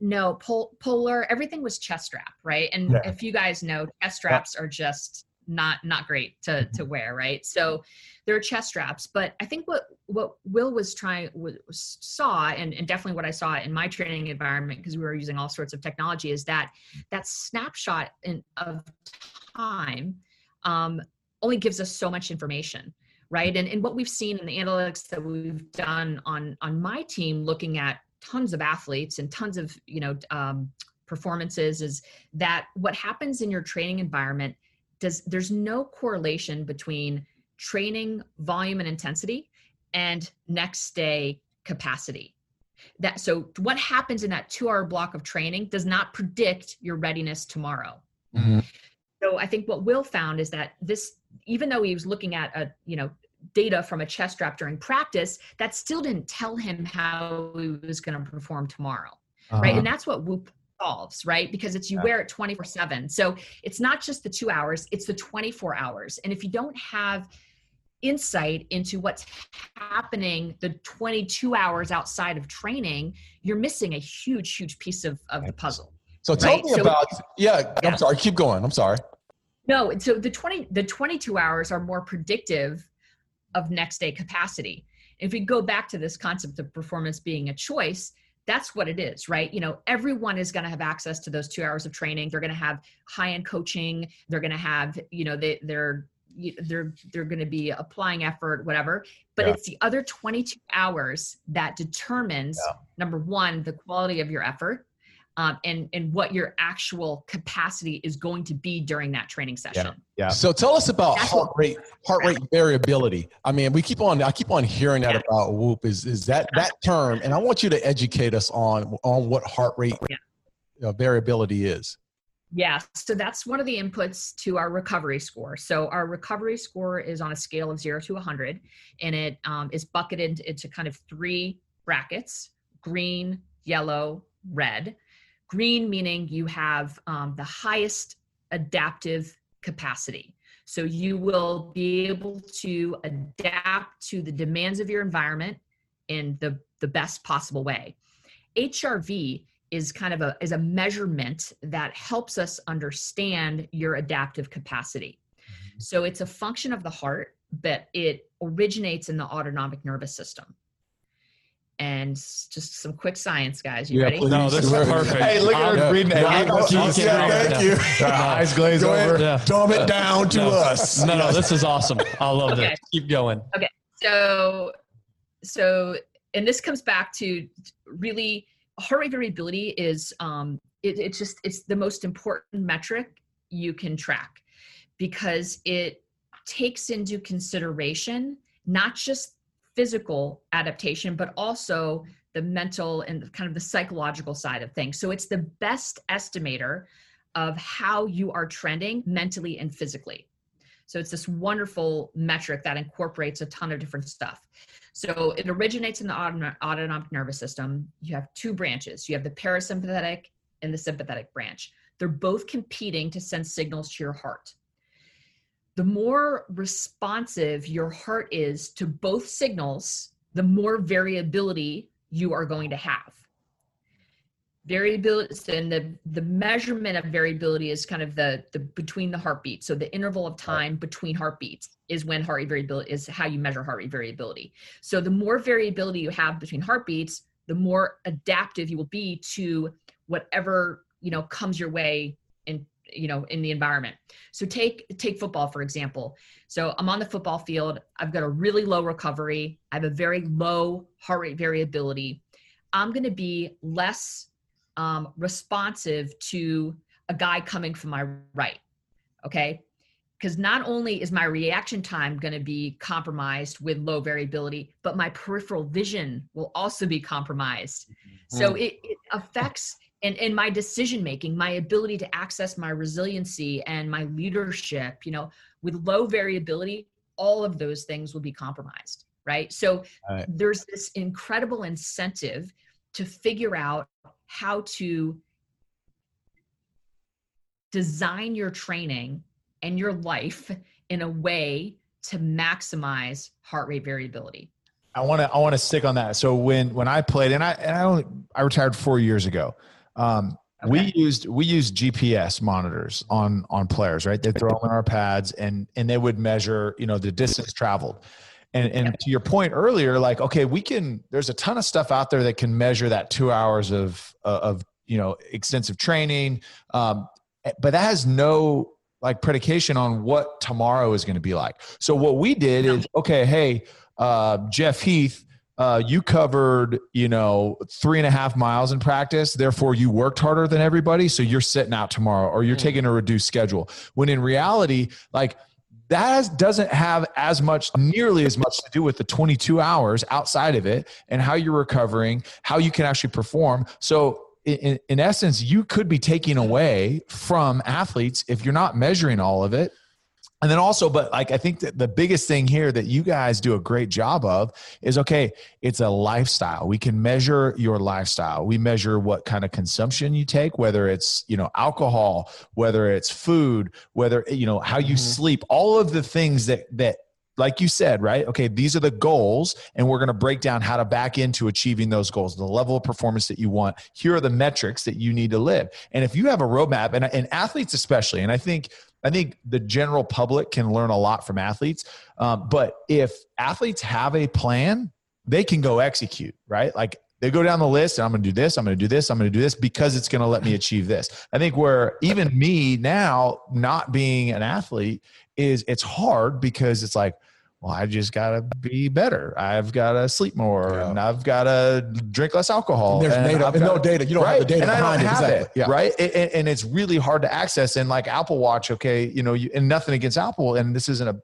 no pol- polar everything was chest strap right and yeah. if you guys know chest straps are just not not great to to mm-hmm. wear right so there are chest straps but i think what what will was trying was, saw and, and definitely what i saw in my training environment because we were using all sorts of technology is that that snapshot in, of time um, only gives us so much information right and, and what we've seen in the analytics that we've done on on my team looking at tons of athletes and tons of you know um, performances is that what happens in your training environment does there's no correlation between training volume and intensity and next day capacity that so what happens in that two hour block of training does not predict your readiness tomorrow mm-hmm. so i think what will found is that this even though he was looking at a you know data from a chest strap during practice that still didn't tell him how he was going to perform tomorrow uh-huh. right and that's what whoop solves right? Because it's you yeah. wear it 24 7 so it's not just the two hours it's the 24 hours. And if you don't have insight into what's happening the 22 hours outside of training you're missing a huge huge piece of, of the puzzle so tell right? me so, about yeah, yeah. i'm sorry keep going i'm sorry. No so the 20 the 22 hours are more predictive of next day capacity. If we go back to this concept of performance being a choice that's what it is right you know everyone is going to have access to those two hours of training they're going to have high end coaching they're going to have you know they they're they're they're going to be applying effort whatever but yeah. it's the other 22 hours that determines yeah. number one the quality of your effort um, and and what your actual capacity is going to be during that training session. Yeah. yeah. So tell us about That's heart rate heart rate variability. I mean, we keep on I keep on hearing that yeah. about Whoop. Is is that that term? And I want you to educate us on on what heart rate yeah. variability is. Yeah, so that's one of the inputs to our recovery score. So our recovery score is on a scale of zero to 100, and it um, is bucketed into kind of three brackets: green, yellow, red. Green meaning you have um, the highest adaptive capacity. So you will be able to adapt to the demands of your environment in the, the best possible way. HRV is kind of a is a measurement that helps us understand your adaptive capacity. Mm-hmm. So it's a function of the heart, but it originates in the autonomic nervous system. And just some quick science, guys. You yeah, ready? No, this is perfect. Hey, look at her reading it. Yeah, thank you. eyes glaze over. Yeah. Dumb it down to no. us. No, no, this is awesome. I love okay. this. Keep going. Okay, so so and this comes back to really heart rate variability is um, it, it's just it's the most important metric you can track because it takes into consideration not just physical adaptation but also the mental and kind of the psychological side of things so it's the best estimator of how you are trending mentally and physically so it's this wonderful metric that incorporates a ton of different stuff so it originates in the autonomic nervous system. You have two branches. You have the parasympathetic and the sympathetic branch. They're both competing to send signals to your heart. The more responsive your heart is to both signals, the more variability you are going to have. Variability and the the measurement of variability is kind of the the between the heartbeats. So the interval of time between heartbeats is when heart rate variability is how you measure heart rate variability. So the more variability you have between heartbeats the more adaptive you will be to whatever you know comes your way in you know in the environment so take take football for example so i'm on the football field i've got a really low recovery i have a very low heart rate variability i'm going to be less um, responsive to a guy coming from my right. Okay. Because not only is my reaction time going to be compromised with low variability, but my peripheral vision will also be compromised. Mm-hmm. So it, it affects and, and my decision making, my ability to access my resiliency and my leadership, you know, with low variability, all of those things will be compromised. Right. So right. there's this incredible incentive to figure out how to design your training and your life in a way to maximize heart rate variability. I want to I want to stick on that. So when when I played and I and I only I retired 4 years ago. Um, okay. we used we used GPS monitors on on players, right? They throw them in our pads and and they would measure, you know, the distance traveled. And and to your point earlier, like okay, we can. There's a ton of stuff out there that can measure that two hours of uh, of you know extensive training, um, but that has no like predication on what tomorrow is going to be like. So what we did is okay, hey, uh, Jeff Heath. Uh, you covered, you know, three and a half miles in practice. Therefore, you worked harder than everybody. So you're sitting out tomorrow or you're mm. taking a reduced schedule. When in reality, like that doesn't have as much nearly as much to do with the 22 hours outside of it and how you're recovering how you can actually perform so in, in essence you could be taking away from athletes if you're not measuring all of it and then also but like i think that the biggest thing here that you guys do a great job of is okay it's a lifestyle we can measure your lifestyle we measure what kind of consumption you take whether it's you know alcohol whether it's food whether you know how you mm-hmm. sleep all of the things that that like you said, right? Okay, these are the goals, and we're going to break down how to back into achieving those goals, the level of performance that you want. Here are the metrics that you need to live. And if you have a roadmap, and, and athletes especially, and I think I think the general public can learn a lot from athletes. Um, but if athletes have a plan, they can go execute, right? Like they go down the list and I'm going to do this, I'm going to do this, I'm going to do this because it's going to let me achieve this. I think where even me now, not being an athlete, is it's hard because it's like, well, I just got to be better. I've got to sleep more yeah. and I've got to drink less alcohol. And there's and data, no data. You don't right? have the data and behind it. Exactly. It, yeah. Right. And, and, it's really hard to access. And like Apple Watch, okay, you know, you, and nothing against Apple, and this isn't a,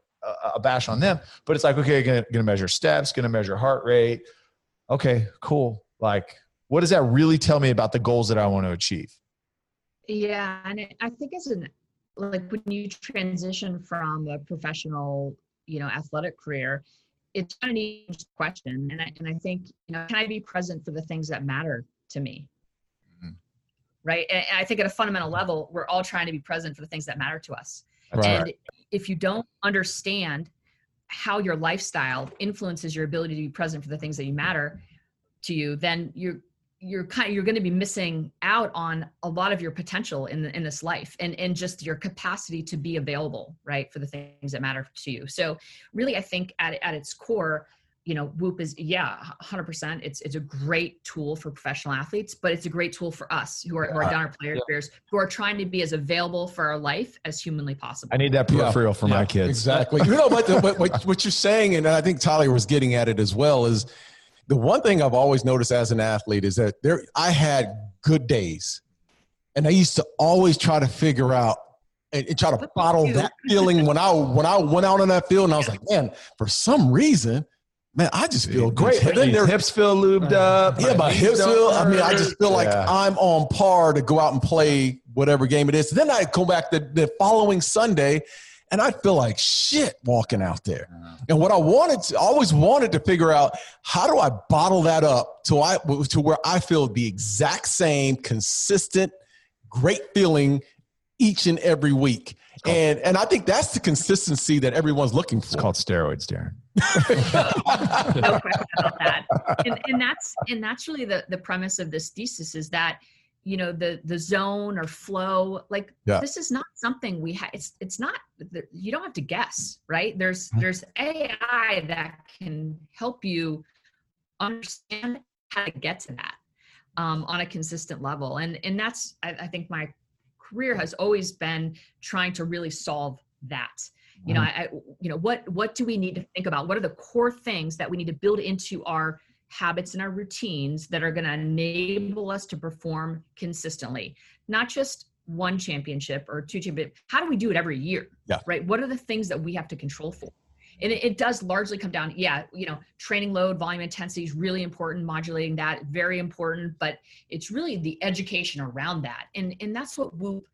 a bash on them, but it's like, okay, going to measure steps, going to measure heart rate. Okay, cool. Like, what does that really tell me about the goals that I want to achieve? Yeah. And I think it's an, like when you transition from a professional you know athletic career it's kind of an easy question and I, and I think you know can i be present for the things that matter to me mm-hmm. right and, i think at a fundamental level we're all trying to be present for the things that matter to us right. and if you don't understand how your lifestyle influences your ability to be present for the things that you matter to you then you're you're kind of, you're going to be missing out on a lot of your potential in in this life and and just your capacity to be available right for the things that matter to you. So really i think at at its core you know whoop is yeah 100% it's it's a great tool for professional athletes but it's a great tool for us who are, who are down our player careers who are trying to be as available for our life as humanly possible. I need that peripheral yeah. for yeah. my kids. Exactly. You know but, but what, what you're saying and i think tyler was getting at it as well is the one thing I've always noticed as an athlete is that there I had good days. And I used to always try to figure out and, and try to bottle that feeling when I when I went out on that field and I was like, man, for some reason, man, I just feel great. And then their hips feel lubed up. Yeah, my hips feel. I mean, I just feel like yeah. I'm on par to go out and play whatever game it is. Then I go back the, the following Sunday and I feel like shit walking out there. Uh-huh. And what I wanted to, always wanted to figure out how do I bottle that up to I to where I feel the exact same consistent, great feeling each and every week. And and I think that's the consistency that everyone's looking for. It's called steroids, Darren. no question about that. And, and that's and that's really the the premise of this thesis is that you know the the zone or flow like yeah. this is not something we have it's it's not you don't have to guess right there's mm-hmm. there's ai that can help you understand how to get to that um, on a consistent level and and that's I, I, think my career has always been trying to really solve that you know mm-hmm. I, I you know what what do we need to think about what are the core things that we need to build into our habits and our routines that are going to enable us to perform consistently. Not just one championship or two championship how do we do it every year yeah. right? What are the things that we have to control for? And it, it, does largely come down yeah you know training load volume intensity is really important modulating that very important but it's really the education around that. And and that's what whoop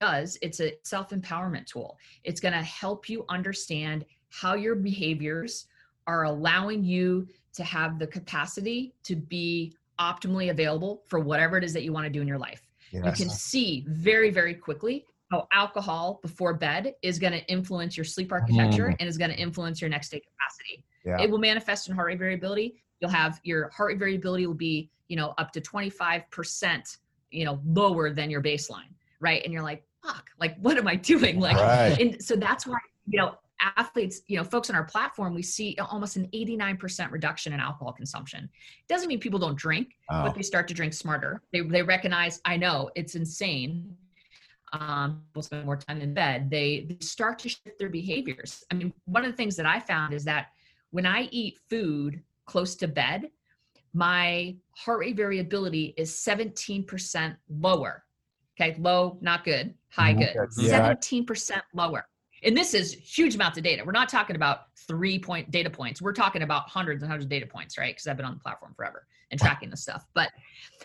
does. It's a self-empowerment tool. It's going to help you understand how your behaviors are allowing you to have the capacity to be optimally available for whatever it is that you want to do in your life. Yes. You can see very, very quickly how alcohol before bed is going to influence your sleep architecture mm. and is going to influence your next day capacity. Yeah. It will manifest in heart rate variability. You'll have your heart rate variability will be, you know, up to 25%, you know, lower than your baseline, right? And you're like, fuck, like what am I doing? Like right. and so that's why, you know, athletes, you know, folks on our platform, we see almost an 89% reduction in alcohol consumption. Doesn't mean people don't drink, oh. but they start to drink smarter. They, they recognize, I know it's insane. Um, people spend more time in bed. They, they start to shift their behaviors. I mean, one of the things that I found is that when I eat food close to bed, my heart rate variability is 17% lower. Okay, low, not good, high, good. Yeah. 17% lower and this is huge amounts of data. We're not talking about three point data points. We're talking about hundreds and hundreds of data points, right? Because I've been on the platform forever and tracking this stuff. But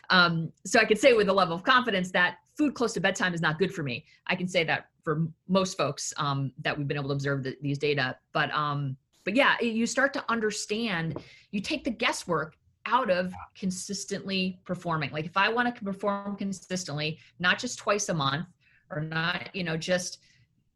um, so I could say with a level of confidence that food close to bedtime is not good for me. I can say that for most folks um, that we've been able to observe the, these data. But um, but yeah, you start to understand. You take the guesswork out of consistently performing. Like if I want to perform consistently, not just twice a month or not, you know, just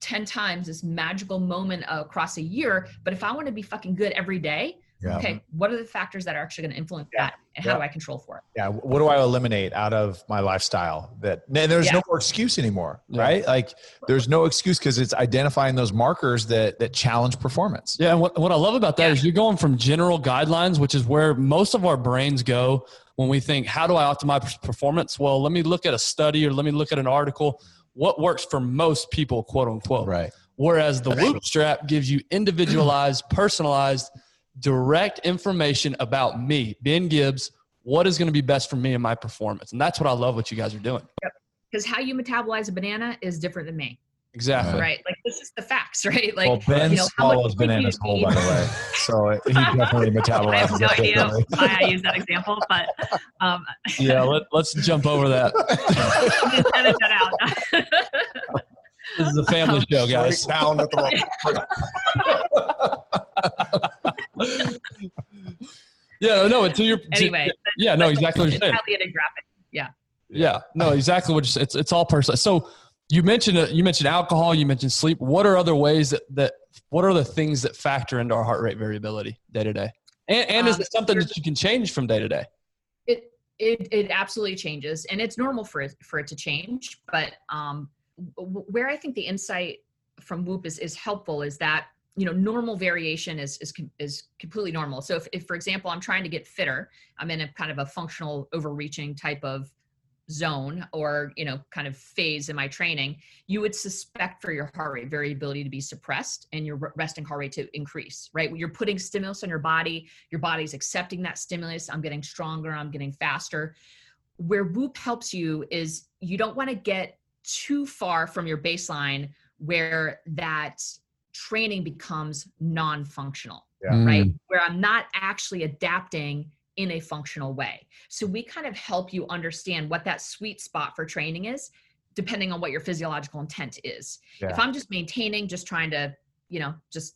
10 times this magical moment across a year. But if I want to be fucking good every day, yeah. okay, what are the factors that are actually going to influence yeah. that? And how yeah. do I control for it? Yeah. What do I eliminate out of my lifestyle that and there's no more excuse anymore, right? Like there's no excuse because it's identifying those markers that, that challenge performance. Yeah. And what, what I love about that is you're going from general guidelines, which is where most of our brains go when we think, how do I optimize performance? Well, let me look at a study or let me look at an article what works for most people, quote unquote. Right. Whereas the Whoop strap gives you individualized, personalized, direct information about me, Ben Gibbs, what is going to be best for me and my performance. And that's what I love what you guys are doing. Yep. Because how you metabolize a banana is different than me. Exactly. Right. Like this is the facts, right? Like well, Ben you know, swallows bananas whole, by the way. So he definitely metabolizes. I have no idea why I use that example, but um, yeah, let, us jump over that. just edit that out. This is a family show, guys. Down at the yeah, no, until you're anyway. Yeah, no, exactly what you're saying. graphic. Yeah. Yeah, no, exactly what you're, it's it's all personal. So you mentioned uh, you mentioned alcohol, you mentioned sleep. What are other ways that that what are the things that factor into our heart rate variability day to day? And, and is um, it something that you can change from day to day? It it it absolutely changes, and it's normal for it for it to change. But um, where I think the insight from Whoop is is helpful is that you know normal variation is is is completely normal. So if, if for example I'm trying to get fitter, I'm in a kind of a functional overreaching type of zone or you know kind of phase in my training you would suspect for your heart rate variability to be suppressed and your resting heart rate to increase right you're putting stimulus on your body your body's accepting that stimulus i'm getting stronger i'm getting faster where whoop helps you is you don't want to get too far from your baseline where that training becomes non-functional yeah. right mm. where i'm not actually adapting in a functional way. So we kind of help you understand what that sweet spot for training is depending on what your physiological intent is. Yeah. If I'm just maintaining, just trying to, you know, just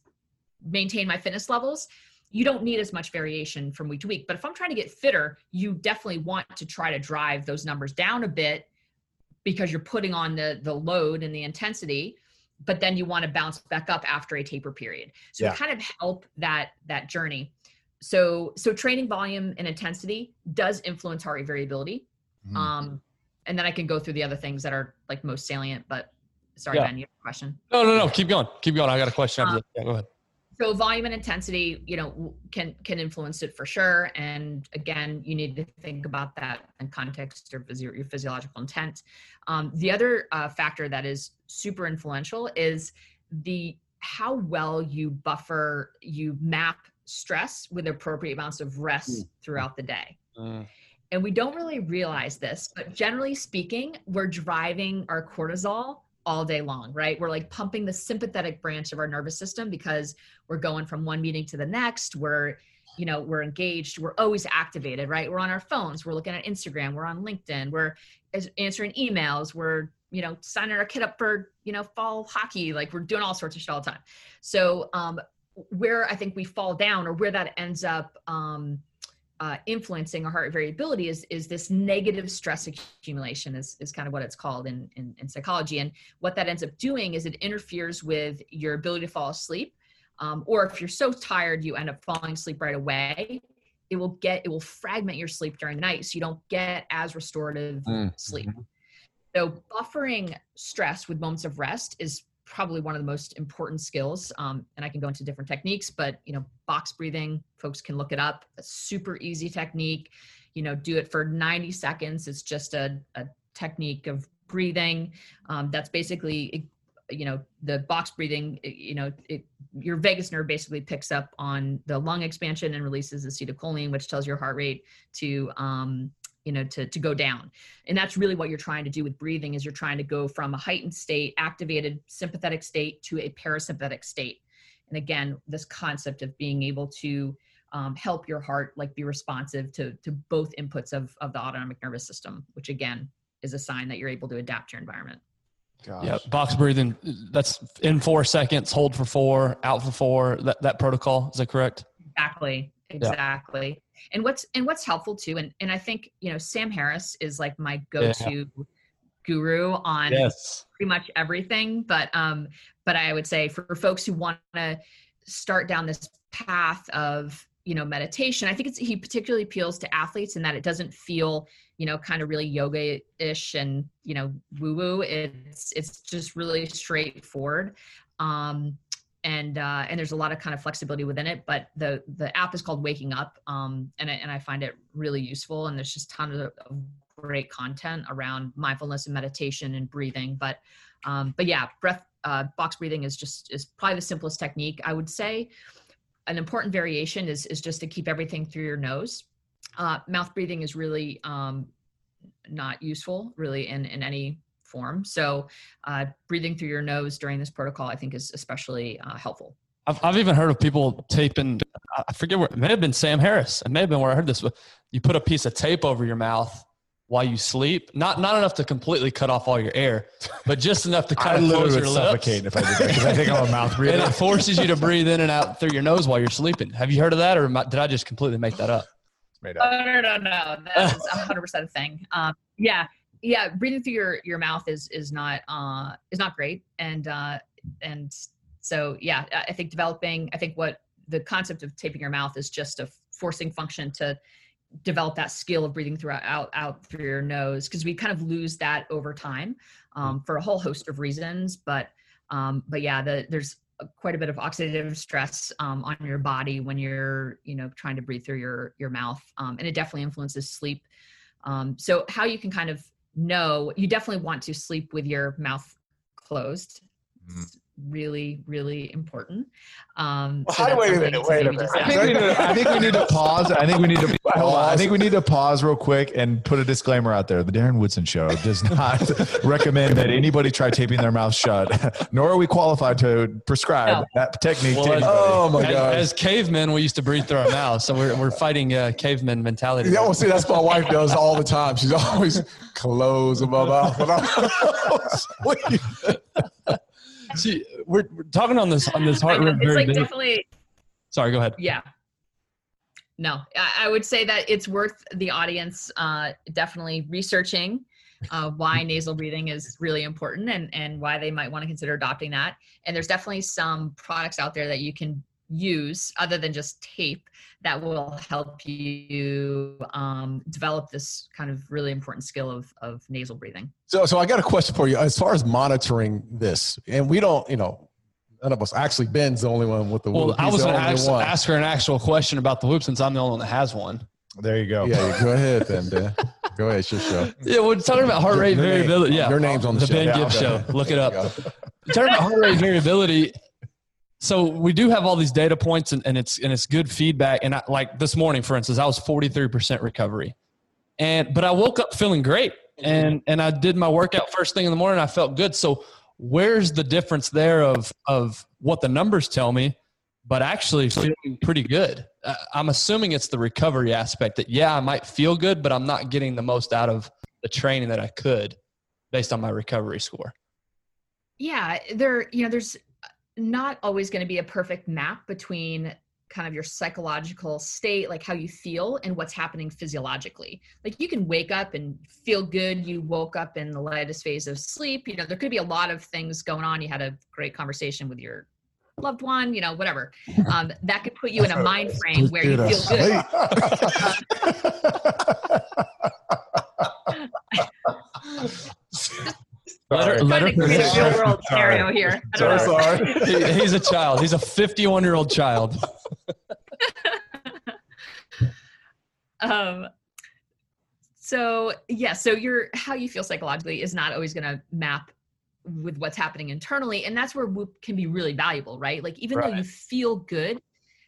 maintain my fitness levels, you don't need as much variation from week to week. But if I'm trying to get fitter, you definitely want to try to drive those numbers down a bit because you're putting on the the load and the intensity but then you want to bounce back up after a taper period so yeah. kind of help that that journey so so training volume and intensity does influence heart rate variability mm. um and then i can go through the other things that are like most salient but sorry yeah. ben you have a question no no no keep going keep going i got a question um, yeah, go ahead so volume and intensity you know can can influence it for sure and again you need to think about that in context of your, your physiological intent um, the other uh, factor that is super influential is the how well you buffer you map stress with appropriate amounts of rest mm. throughout the day. Mm. And we don't really realize this, but generally speaking, we're driving our cortisol all day long, right? We're like pumping the sympathetic branch of our nervous system because we're going from one meeting to the next. We're, you know, we're engaged. We're always activated, right? We're on our phones. We're looking at Instagram. We're on LinkedIn. We're answering emails. We're, you know, signing our kid up for, you know, fall hockey. Like we're doing all sorts of shit all the time. So, um, where I think we fall down or where that ends up um, uh, influencing our heart variability is is this negative stress accumulation is, is kind of what it's called in, in, in psychology. And what that ends up doing is it interferes with your ability to fall asleep. Um, or if you're so tired you end up falling asleep right away. It will get it will fragment your sleep during the night so you don't get as restorative mm-hmm. sleep. So buffering stress with moments of rest is probably one of the most important skills. Um, and I can go into different techniques, but you know, box breathing, folks can look it up. A super easy technique. You know, do it for 90 seconds. It's just a, a technique of breathing. Um, that's basically, you know, the box breathing. You know, it, your vagus nerve basically picks up on the lung expansion and releases acetylcholine, which tells your heart rate to um, you know to, to go down and that's really what you're trying to do with breathing is you're trying to go from a heightened state activated sympathetic state to a parasympathetic state and again this concept of being able to um, help your heart like be responsive to to both inputs of of the autonomic nervous system which again is a sign that you're able to adapt to your environment Gosh. Yeah, box breathing. That's in four seconds, hold for four, out for four. That that protocol is that correct? Exactly, exactly. Yeah and what's and what's helpful too and and i think you know sam harris is like my go-to yeah. guru on yes. pretty much everything but um but i would say for, for folks who want to start down this path of you know meditation i think it's he particularly appeals to athletes in that it doesn't feel you know kind of really yoga-ish and you know woo woo it's it's just really straightforward um and uh, and there's a lot of kind of flexibility within it. But the the app is called Waking Up, um, and I, and I find it really useful. And there's just tons of, great content around mindfulness and meditation and breathing. But um, but yeah, breath uh, box breathing is just is probably the simplest technique. I would say an important variation is is just to keep everything through your nose. Uh, mouth breathing is really um, not useful, really in in any form. So, uh, breathing through your nose during this protocol, I think, is especially uh, helpful. I've, I've even heard of people taping, I forget where, it may have been Sam Harris. It may have been where I heard this, but you put a piece of tape over your mouth while you sleep. Not not enough to completely cut off all your air, but just enough to kind of close your lips. if I did that because I think I'm a mouth breather. And it forces you to breathe in and out through your nose while you're sleeping. Have you heard of that, or did I just completely make that up? Made up. Oh, no, no, no. That is 100 percent a thing. Um, yeah, yeah breathing through your your mouth is is not uh is not great. And uh and so yeah i think developing i think what the concept of taping your mouth is just a forcing function to develop that skill of breathing through out out through your nose because we kind of lose that over time um, for a whole host of reasons. But um, but yeah the, there's quite a bit of oxidative stress um, on your body when you're you know trying to breathe through your your mouth. Um, and it definitely influences sleep. Um, so how you can kind of no, you definitely want to sleep with your mouth closed. Mm really, really important. Um, so wait, wait a minute, wait a minute. I think, we need to, I think we need to pause. I think we need to pause. I think we need to pause real quick and put a disclaimer out there. The Darren Woodson Show does not recommend that anybody try taping their mouth shut, nor are we qualified to prescribe no. that technique well, to anybody. Oh my god! As, as, cavemen, we used to breathe through our mouths, so we're we're fighting uh, caveman mentality. Yeah, well, see, that's what my wife does all the time. She's always close my mouth. See, we're, we're, talking on this on this heart rate like definitely. Sorry, go ahead. Yeah. No, I, I would say that it's worth the audience uh, definitely researching uh, why nasal breathing is really important and and why they might want to consider adopting that. And there's definitely some products out there that you can use other than just tape that will help you um, develop this kind of really important skill of, of nasal breathing. So, so I got a question for you as far as monitoring this, and we don't, you know, none of us actually Ben's the only one with the well, I was going to ask, ask, her an actual question about the whoop since I'm the only one that has one. There you go. Yeah, go ahead then. Ben. Go ahead, it's your show. Yeah, we're talking about heart rate your variability. Name, yeah, your name's on the, the show. Ben yeah, Gibbs show. Look it up. talking about heart rate variability so we do have all these data points and, and it's and it's good feedback. And I, like this morning for instance i was 43% recovery. And but i woke up feeling great and and i did my workout first thing in the morning i felt good. So where's the difference there of of what the numbers tell me but actually feeling pretty good? Uh, I'm assuming it's the recovery aspect that yeah i might feel good but i'm not getting the most out of the training that i could based on my recovery score. Yeah there you know there's not always going to be a perfect map between kind of your psychological state, like how you feel and what's happening physiologically. Like you can wake up and feel good. You woke up in the lightest phase of sleep. You know, there could be a lot of things going on. You had a great conversation with your loved one, you know, whatever. Um, that could put you in a mind frame where you feel good. Let her, let her create a real world scenario here. So sorry. he, he's a child. He's a 51 year old child. um, so yeah, so your how you feel psychologically is not always going to map with what's happening internally, and that's where Whoop can be really valuable, right? Like even right. though you feel good,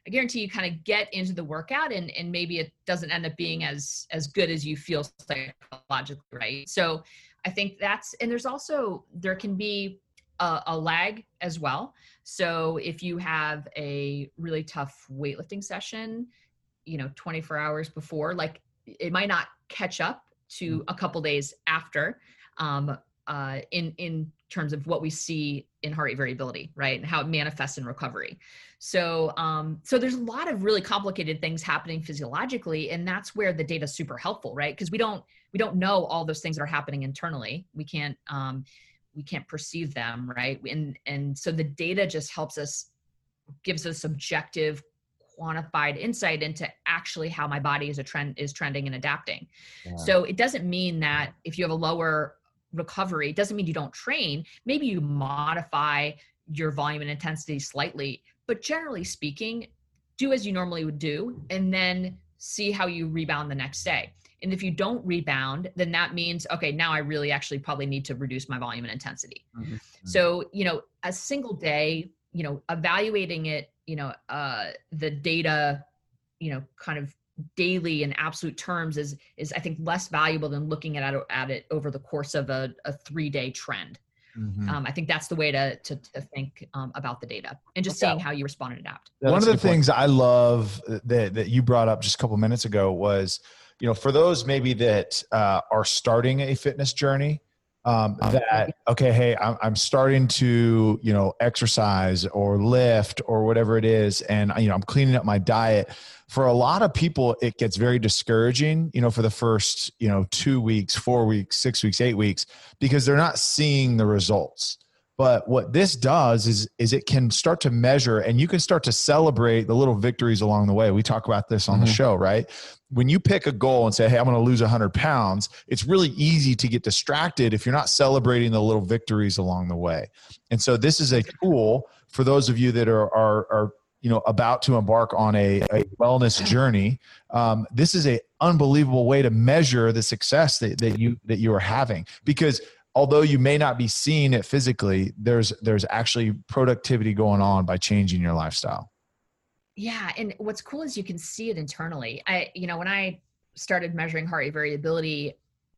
I guarantee you kind of get into the workout and and maybe it doesn't end up being as as good as you feel psychologically, right? So I think that's, and there's also, there can be a, a, lag as well. So if you have a really tough weightlifting session, you know, 24 hours before, like it might not catch up to mm. a couple days after um, uh, in, in terms of what we see in heart rate variability, right? And how it manifests in recovery. So, um, so there's a lot of really complicated things happening physiologically, and that's where the data is super helpful, right? Because we don't we don't know all those things that are happening internally. We can't um, we can't perceive them, right? And and so the data just helps us gives us objective quantified insight into actually how my body is a trend is trending and adapting. Yeah. So it doesn't mean that if you have a lower recovery, it doesn't mean you don't train. Maybe you modify your volume and intensity slightly, but generally speaking, do as you normally would do and then see how you rebound the next day. And if you don't rebound, then that means, okay, now I really actually probably need to reduce my volume and intensity. Mm-hmm. So, you know, a single day, you know, evaluating it, you know, uh, the data, you know, kind of daily in absolute terms is is I think less valuable than looking at it, at it over the course of a, a three day trend. Mm-hmm. Um, I think that's the way to to, to think um, about the data and just seeing how you respond and adapt. One of the things. I love that that you brought up just a couple minutes ago was, you know, for those maybe that uh, are starting a fitness journey, um, that okay hey I'm, I'm starting to you know exercise or lift or whatever it is and you know i'm cleaning up my diet for a lot of people it gets very discouraging you know for the first you know two weeks four weeks six weeks eight weeks because they're not seeing the results but what this does is is it can start to measure and you can start to celebrate the little victories along the way. We talk about this on mm-hmm. the show right? When you pick a goal and say hey i'm going to lose 100 pounds it's really easy to get distracted if you're not celebrating the little victories along the way. And so this is a tool for those of you that are are, are you know about to embark on a, a wellness journey. Um, this is an unbelievable way to measure the success that, that you that you are having. Because although you may not be seeing it physically there's there's actually productivity going on by changing your lifestyle. Yeah and what's cool is you can see it internally. I you know when i started measuring heart rate variability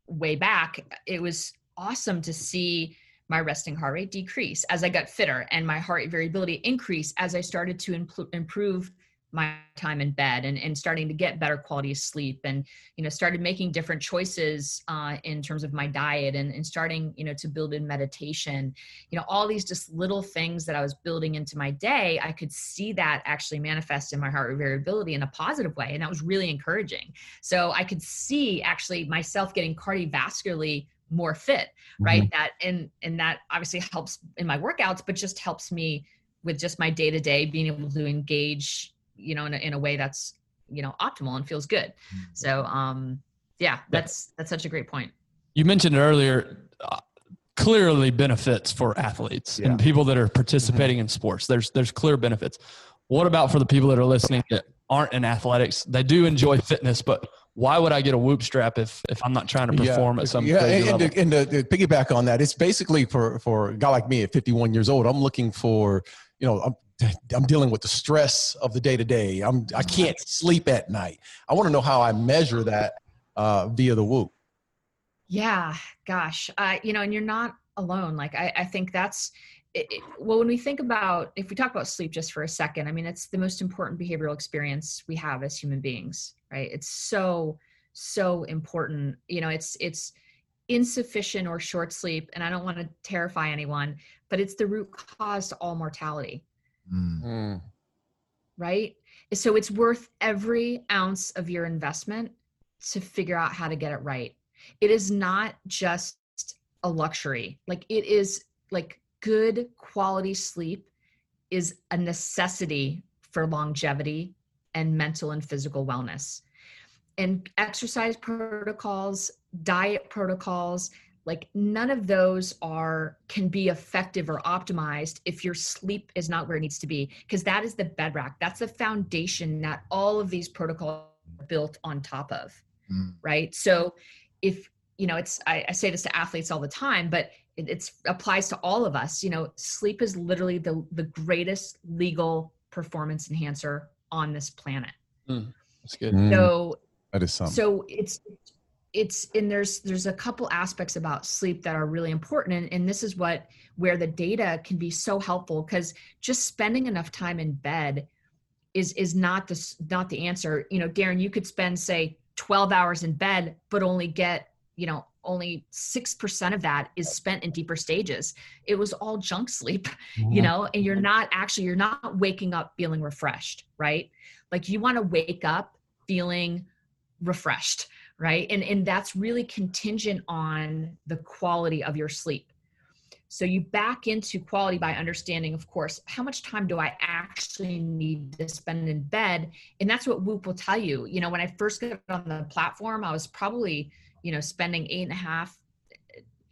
way back it was awesome to see my resting heart rate decrease as i got fitter and my heart rate variability increase as i started to impl- improve my time in bed and, and starting to get better quality of sleep and you know started making different choices uh, in terms of my diet and, and starting you know to build in meditation. You know all these just little things that i was building into my day i could see that actually manifest in my heart rate variability in a positive way and that was really encouraging. So i could see actually myself getting cardiovascularly more fit right? Mm-hmm. that and and that obviously helps in my workouts but just helps me with just my day to day being able to engage you know in a, in a way that's you know optimal and feels good mm-hmm. so um yeah that's that's such a great point you mentioned earlier uh, clearly benefits for athletes yeah. and people that are participating mm-hmm. in sports there's there's clear benefits what about for the people that are listening that aren't in athletics they do enjoy fitness but why would I get a whoop strap if if I'm not trying to perform yeah, at some yeah, and, and, to, and to, to, piggyback on that, it's basically for for a guy like me at 51 years old. I'm looking for you know I'm dealing with the stress of the day to day. I'm I can't sleep at night. I want to know how I measure that uh, via the Whoop. Yeah, gosh, uh, you know, and you're not alone. Like I, I think that's it, it, well when we think about if we talk about sleep just for a second. I mean, it's the most important behavioral experience we have as human beings, right? It's so so important. You know, it's it's insufficient or short sleep, and I don't want to terrify anyone, but it's the root cause to all mortality Mm. mm. Right. So it's worth every ounce of your investment to figure out how to get it right. It is not just a luxury. Like it is like good quality sleep is a necessity for longevity and mental and physical wellness. And exercise protocols, diet protocols, like none of those are can be effective or optimized if your sleep is not where it needs to be because that is the bedrock that's the foundation that all of these protocols are built on top of mm. right so if you know it's I, I, say this to athletes all the time but it it's applies to all of us you know sleep is literally the the greatest legal performance enhancer on this planet mm. that's good mm. so that is something so it's it's and there's there's a couple aspects about sleep that are really important and, and this is what where the data can be so helpful because just spending enough time in bed is is not the not the answer. You know darren you could spend say 12 hours in bed but only get you know only 6% of that is spent in deeper stages. It was all junk sleep mm-hmm. you know and you're not actually you're not waking up feeling refreshed right? Like you want to wake up feeling refreshed right? And and that's really contingent on the quality of your sleep. So you back into quality by understanding of course how much time do i actually need to spend in bed? And that's what whoop will tell you. You know when i first got on the platform i was probably you know spending eight and a half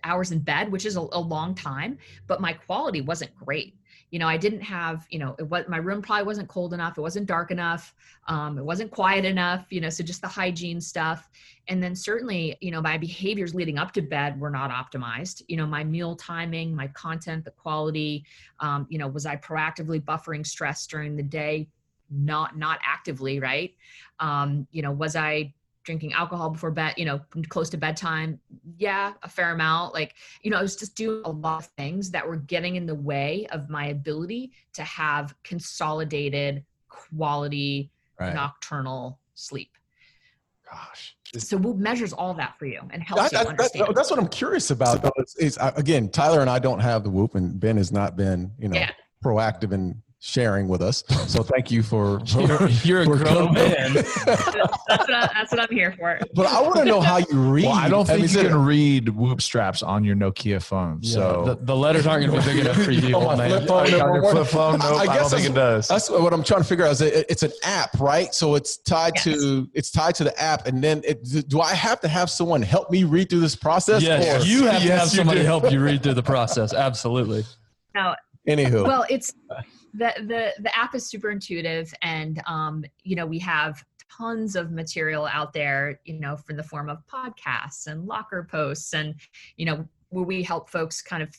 hours in bed which is a, a long time but my quality wasn't great you know i didn't have you know it was my room probably wasn't cold enough it wasn't dark enough um, it wasn't quiet enough you know so just the hygiene stuff. And then certainly you know my behaviors leading up to bed were not optimized. You know my meal timing my content the quality um, you know was i proactively buffering stress during the day? Not not actively right? Um, you know was i drinking alcohol before bed, you know, close to bedtime. Yeah, a fair amount. Like, you know, I was just doing a lot of things that were getting in the way of my ability to have consolidated quality right. nocturnal sleep. Gosh. So Whoop measures all that for you and helps that, you understand. That, that's what I'm curious about. Though, is, is, uh, again, Tyler and I don't have the Whoop, and Ben has not been, you know, yeah. proactive in sharing with us. So thank you for, for you're, you're a grown man. that's, what I, that's what I'm here for. But I want to know how you read. Well, I don't think I mean, you can read Whoop straps on your Nokia phone. Yeah, so the, the, letters aren't going to be big enough for you. on my flip phone, on your flip phone, nope, I, guess I don't think it does. That's what I'm trying to figure out. Is it, it's an app, right? So it's tied yes. to it's tied to the app, and then it, do I have to have someone help me read through this process? Yes, or? you have yes, to have somebody help you read through the process. Absolutely. No. Anywho. Well, it's the the the app is super intuitive and um, you know we have tons of material out there you know from the form of podcasts and locker posts and you know where we help folks kind of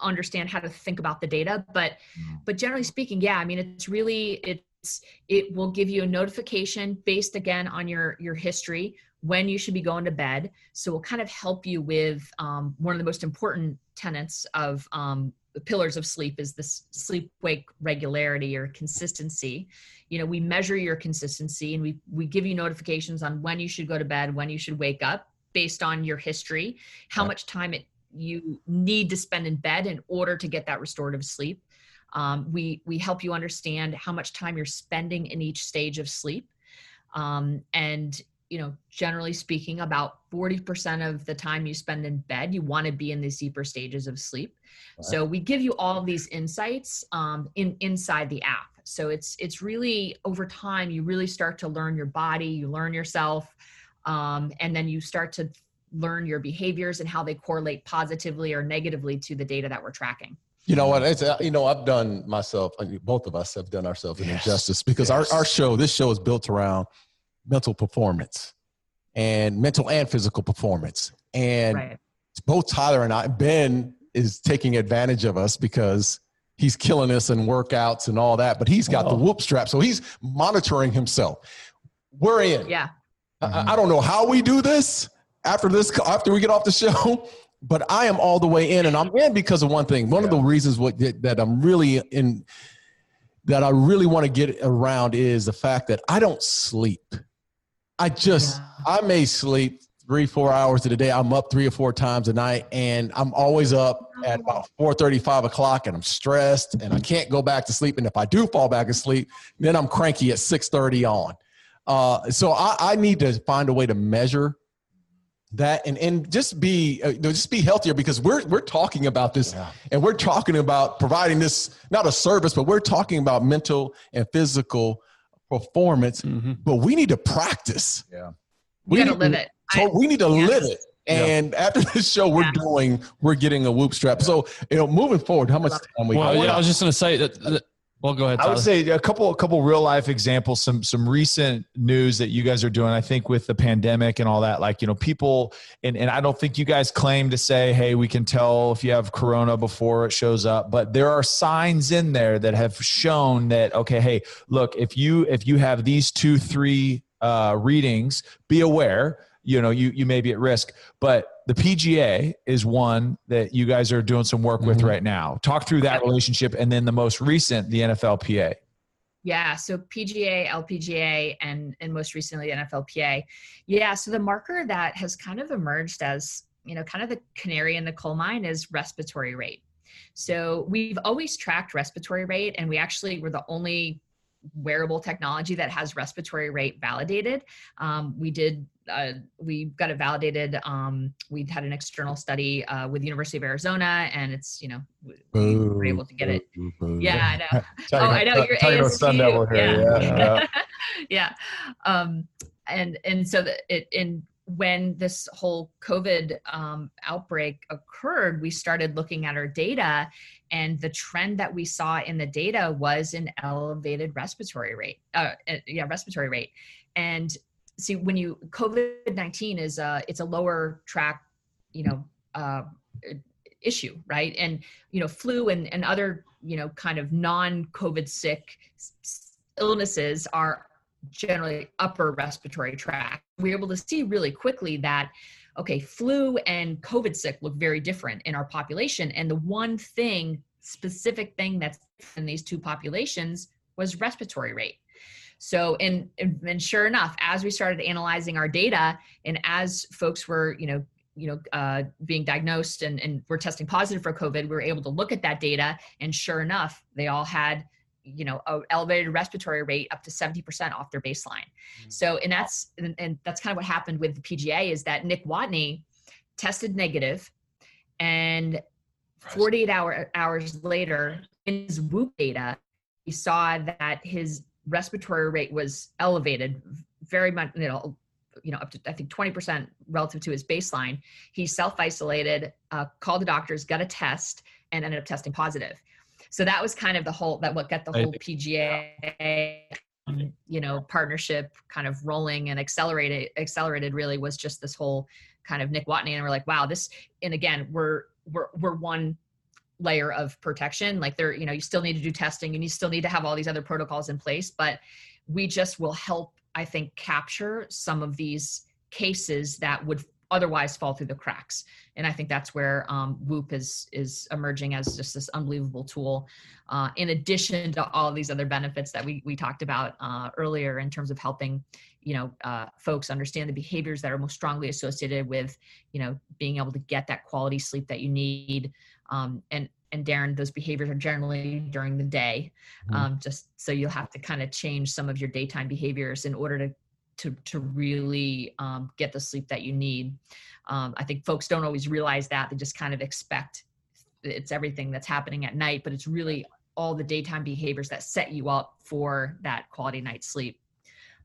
understand how to think about the data but mm-hmm. but generally speaking yeah i mean it's really it's it will give you a notification based again on your your history when you should be going to bed. So we'll kind of help you with um, one of the most important tenets of um, the pillars of sleep is this sleep wake regularity or consistency. You know we measure your consistency and we we give you notifications on when you should go to bed when you should wake up based on your history how right. much time it you need to spend in bed in order to get that restorative sleep. Um, we we help you understand how much time you're spending in each stage of sleep. Um, and you know, generally speaking, about 40% of the time you spend in bed, you want to be in these deeper stages of sleep. Right. So we give you all these insights um, in inside the app. So it's it's really over time you really start to learn your body, you learn yourself, um, and then you start to learn your behaviors and how they correlate positively or negatively to the data that we're tracking. You know what? It's, uh, you know, I've done myself, both of us have done ourselves an injustice because yes. our, our show, this show is built around mental performance and mental and physical performance. And right. both Tyler and I, Ben is taking advantage of us because he's killing us in workouts and all that, but he's got oh. the whoop strap. So he's monitoring himself. We're in. Yeah. I, I don't know how we do this after this, after we get off the show, but I am all the way in and I'm in because of one thing. One yeah. of the reasons what, that I'm really in, that I really want to get around is the fact that I don't sleep. I just, yeah. I may sleep three, four hours of the day. I'm up three or four times a night, and I'm always up at about four thirty, five o'clock, and I'm stressed, and I can't go back to sleep. And if I do fall back asleep, then I'm cranky at 6:30 on. Uh, so I, I need to find a way to measure that and and just be uh, just be healthier because we're we're talking about this yeah. and we're talking about providing this not a service but we're talking about mental and physical performance mm-hmm. but we need to practice yeah we gotta live it so we need to yeah. live it and yeah. after this show we're yeah. doing we're getting a whoop strap so you know moving forward how much time we well, yeah, i was just going to say that, that well, go ahead. Tyler. I would say a couple, a couple real life examples, some, some recent news that you guys are doing. I think with the pandemic and all that, like you know, people, and and I don't think you guys claim to say, hey, we can tell if you have corona before it shows up, but there are signs in there that have shown that okay, hey, look, if you if you have these two, three uh, readings, be aware you know you you may be at risk but the pga is one that you guys are doing some work mm-hmm. with right now talk through that relationship and then the most recent the nflpa yeah so pga lpga and and most recently nflpa yeah so the marker that has kind of emerged as you know kind of the canary in the coal mine is respiratory rate so we've always tracked respiratory rate and we actually were the only wearable technology that has respiratory rate validated. Um, we did, uh, we got it validated. Um, we had an external study uh, with the University of Arizona, and it's you know we were able to get it. Yeah, I know. oh, I know you're ASU. Here. Yeah, yeah. yeah. Um, and and so that it in when this whole COVID um, outbreak occurred, we started looking at our data, and the trend that we saw in the data was an elevated respiratory rate. Uh, uh yeah, respiratory rate. And see, when you COVID nineteen is a it's a lower track, you know, uh, issue, right? And you know, flu and and other you know kind of non COVID sick illnesses are generally upper respiratory tract. We were able to see really quickly that okay, flu and COVID sick look very different in our population. And the one thing, specific thing that's in these two populations was respiratory rate. So, and, and sure enough, as we started analyzing our data and as folks were, you know, you know, uh, being diagnosed and, and were testing positive for COVID, we were able to look at that data. And sure enough, they all had you know a elevated respiratory rate up to 70% off their baseline mm-hmm. so and that's and, and, that's kind of what happened with the pga is that nick watney tested negative and 48 hour, hours later in his whoop data he saw that his respiratory rate was elevated very much you know you know up to i think 20% relative to his baseline. He self-isolated uh, called the doctors got a test and ended up testing positive. So that was kind of the whole that what got the whole PGA you know partnership kind of rolling and accelerated accelerated really was just this whole kind of Nick Watney and we're like wow this and again we're we're we're one layer of protection like there you know you still need to do testing and you still need to have all these other protocols in place but we just will help I think capture some of these cases that would otherwise fall through the cracks. And I think that's where um, Whoop is is emerging as just this unbelievable tool. Uh, in addition to all these other benefits that we we talked about uh, earlier in terms of helping, you know, uh, folks understand the behaviors that are most strongly associated with, you know, being able to get that quality sleep that you need. Um, and and Darren, those behaviors are generally during the day. Mm-hmm. Um, just so you'll have to kind of change some of your daytime behaviors in order to to to really um, get the sleep that you need. Um, I think folks don't always realize that they just kind of expect it's everything that's happening at night, but it's really all the daytime behaviors that set you up for that quality night sleep.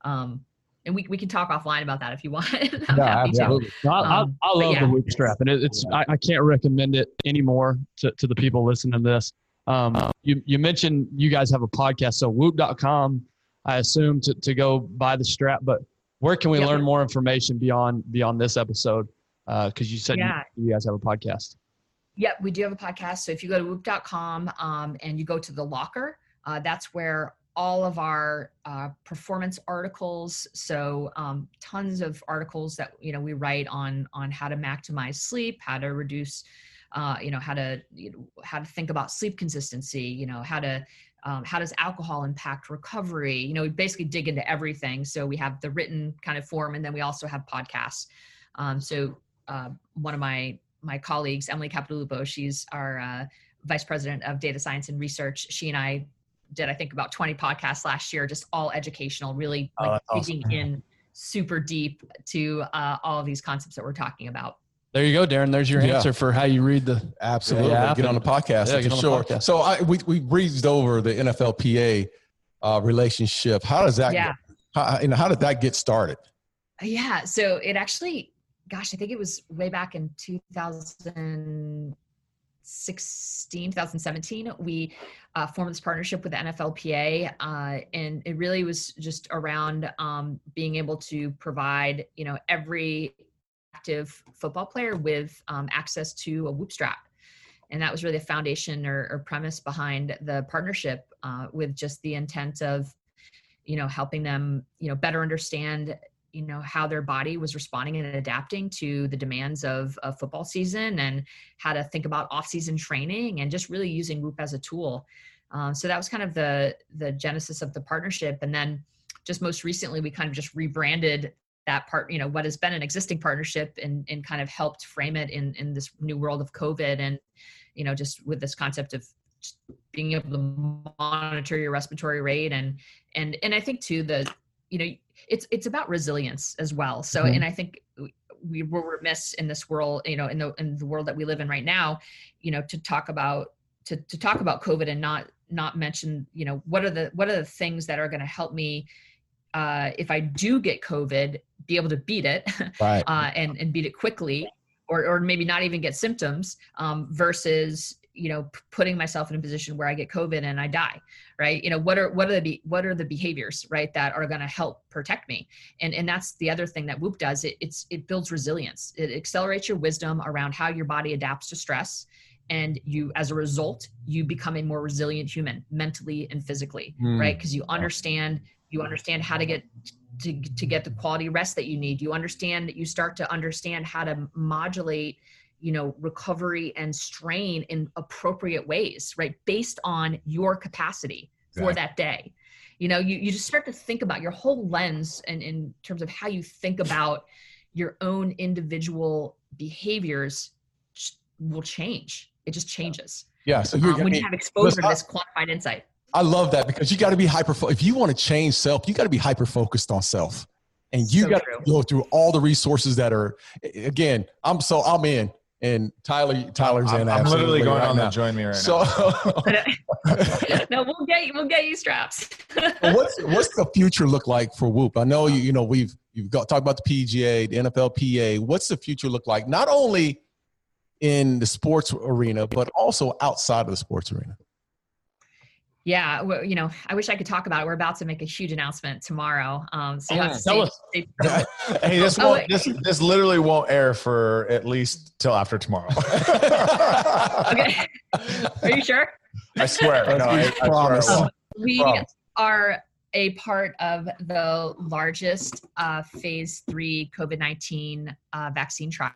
Um, and we, we can talk offline about that if you want. yeah, absolutely. I, I, um, I, love yeah. the whoop strap, and it, it's I, I, can't recommend it anymore to, to the people listening to this. Um, you you mentioned you guys have a podcast, so whoop.com I assume, to, to go buy the strap. But where can we yep. learn more information beyond beyond this episode? Because uh, you said yeah. you, you, guys have a podcast. Yep, we do have a podcast. So if you go to whoop.com um, and you go to the locker, uh, that's where all of our uh, performance articles so um, tons of articles that you know we write on on how to maximize sleep how to reduce uh, you know how to you know, how to think about sleep consistency you know how to um, how does alcohol impact recovery you know we basically dig into everything so we have the written kind of form and then we also have podcasts Um, so uh, one of my my colleagues, Emily Capodilupo, she's our uh, vice president of data science and research. She and I did, I think, about 20 podcasts last year, just all educational, really oh, like oh, digging awesome. in super deep to uh, all of these concepts that we're talking about. There you go, Darren. There's your yeah. answer for how you read the absolutely yeah, get on the podcast yeah, for sure. Podcast. So I we we breezed over the NFLPA uh, relationship. How does that? Yeah. how, you know, how did that get started? Yeah. So it actually, gosh, I think it was way back in 2000 2016, 2017, we uh, formed this partnership with NFLPA, uh, and it really was just around um, being able to provide, you know, every active football player with um, access to a whoop strap. And that was really the foundation or, or premise behind the partnership, uh, with just the intent of, you know, helping them, you know, better understand you know how their body was responding and adapting to the demands of a football season and how to think about off-season training and just really using whoop as a tool. Um, so that was kind of the the genesis of the partnership. And then just most recently we kind of just rebranded that part you know what has been an existing partnership and and kind of helped frame it in in this new world of covid and you know just with this concept of being able to monitor your respiratory rate and and and i think too the you know it's it's about resilience as well so mm-hmm. and i think we were remiss in this world you know in the in the world that we live in right now you know to talk about to, to talk about covid and not not mention you know what are the what are the things that are going to help me uh, if i do get covid be able to beat it right. uh, and and beat it quickly or or maybe not even get symptoms um, versus you know putting myself in a position where i get covid and i die right? You know what are what are the what are the behaviors right that are going to help protect me? And and that's the other thing that whoop does. It it's it builds resilience. It accelerates your wisdom around how your body adapts to stress. And you as a result you become a more resilient human mentally and physically mm. right? Because you understand you understand how to get to, to get the quality rest that you need. You understand that you start to understand how to modulate you know recovery and strain in appropriate ways right? Based on your capacity for yeah. that day. You know you, you just start to think about your whole lens and in terms of how you think about your own individual behaviors will change. It just changes. Yeah so um, when you have exposure to this quantified insight. I love that because you got to be hyper if you want to change self you got to be hyper focused on self. And you so got to go through all the resources that are again i'm so i'm in and Tyler Tyler's I'm, in. I'm literally going right on now. to join me right so, now. no, we'll get you. We'll get you straps. what's what's the future look like for Whoop? I know you. You know we've you've got talked about the PGA, the NFLPA. What's the future look like? Not only in the sports arena, but also outside of the sports arena. Yeah, well, you know, I wish I could talk about it. We're about to make a huge announcement tomorrow. Um, so oh, tell us. hey, this oh, won't. This this literally won't air for at least till after tomorrow. okay, are you sure? I swear. no, I, I promise. Um, we promise. are a part of the largest uh, phase three COVID nineteen uh, vaccine trial.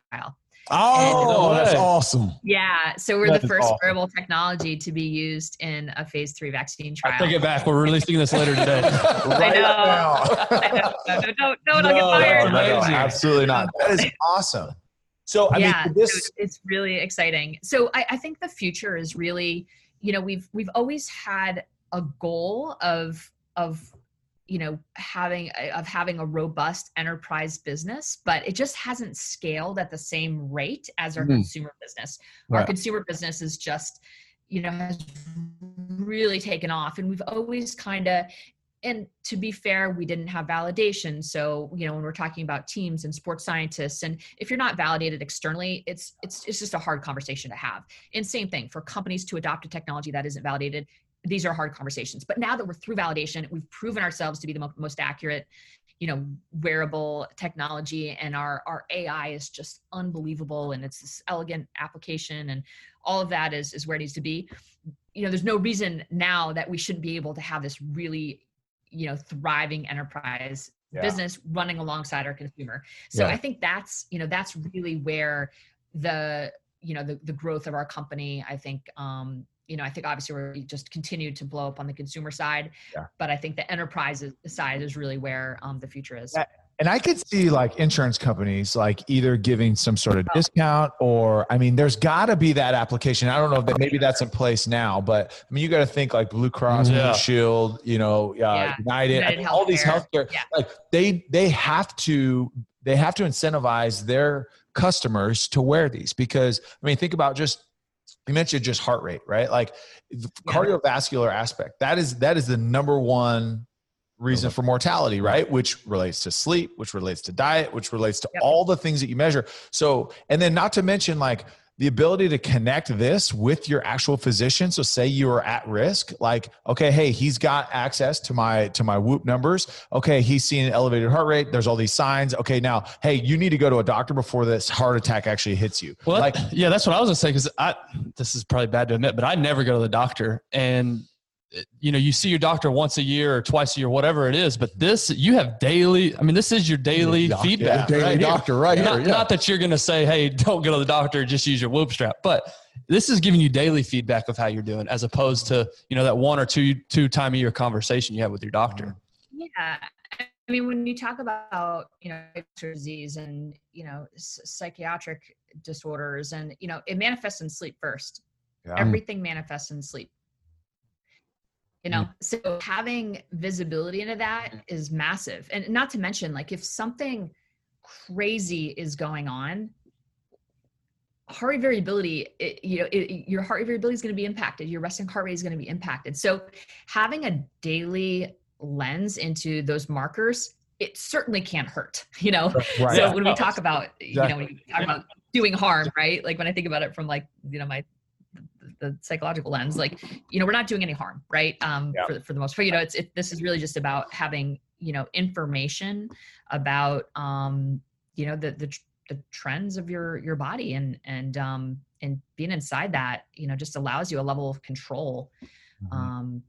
Oh, and, that's awesome. Yeah. So we're that the first awesome. wearable technology to be used in a phase three vaccine trial. I take it back. We're releasing this later today. right I know. I know. No, no, don't, don't, no, get fired. No, absolutely not. That is awesome. So, I yeah, mean, this it's really exciting. So I, I think the future is really, you know, we've, we've always had a goal of, of you know having of having a robust enterprise business but it just hasn't scaled at the same rate as our mm. consumer business. Our consumer business is just you know has really taken off and we've always kind of and to be fair we didn't have validation. So you know when we're talking about teams and sports scientists and if you're not validated externally it's it's it's just a hard conversation to have. And same thing for companies to adopt a technology that isn't validated these are hard conversations. But now that we're through validation, we've proven ourselves to be the mo- most accurate, you know, wearable technology, and our our AI is just unbelievable, and it's this elegant application, and all of that is is where it needs to be. You know, there's no reason now that we shouldn't be able to have this really, you know, thriving enterprise yeah. business running alongside our consumer. So yeah. I think that's you know that's really where the you know the the growth of our company I think um you know, I think obviously we're just continued to blow up on the consumer side, yeah. but I think the enterprise side is really where um, the future is. And I could see like insurance companies like either giving some sort of discount or I mean, there's got to be that application. I don't know if that, maybe that's in place now, but I mean, you got to think like Blue Cross, yeah. Blue Shield, you know, uh, yeah. United, United I mean, all these healthcare, yeah. like they they have to they have to incentivize their customers to wear these because I mean, think about just you mentioned just heart rate, right? Like the yeah. cardiovascular aspect. That is that is the number one reason for mortality, right? Which relates to sleep, which relates to diet, which relates to yep. all the things that you measure. So, and then not to mention like the ability to connect this with your actual physician. So say you are at risk like okay hey he's got access to my to my whoop numbers. Okay he's seeing an elevated heart rate. There's all these signs. Okay now hey you need to go to a doctor before this heart attack actually hits you. Well like yeah that's what i was gonna say because i this is probably bad to admit but i never go to the doctor. And Uh, you know you see your doctor once a year or twice a year whatever it is but this you have daily i mean this is your daily doctor, feedback daily right doctor here. right not, here, yeah. not that you're going to say hey don't go to the doctor just use your whoop strap but this is giving you daily feedback of how you're doing as opposed to you know that one or two two time a year conversation you have with your doctor yeah i mean when you talk about you know disease and you know psychiatric disorders and you know it manifests in sleep first yeah. everything manifests in sleep you know so having visibility into that mm-hmm. massive. And not to mention like if something crazy is going on heart rate variability it, you know it, your heart rate variability is going to be impacted. Your resting heart rate is going to be impacted. So having a daily lens into those markers it certainly can't hurt you know? Right. so when we talk about exactly. you know when we talk about doing harm right? Like when i think about it from like you know my the psychological lens like you know we're not doing any harm right um yeah. for, for the most part you know it's it, this is really just about having you know information about um you know the the, the trends of your your body and and um and being inside that you know just allows you a level of control mm-hmm. um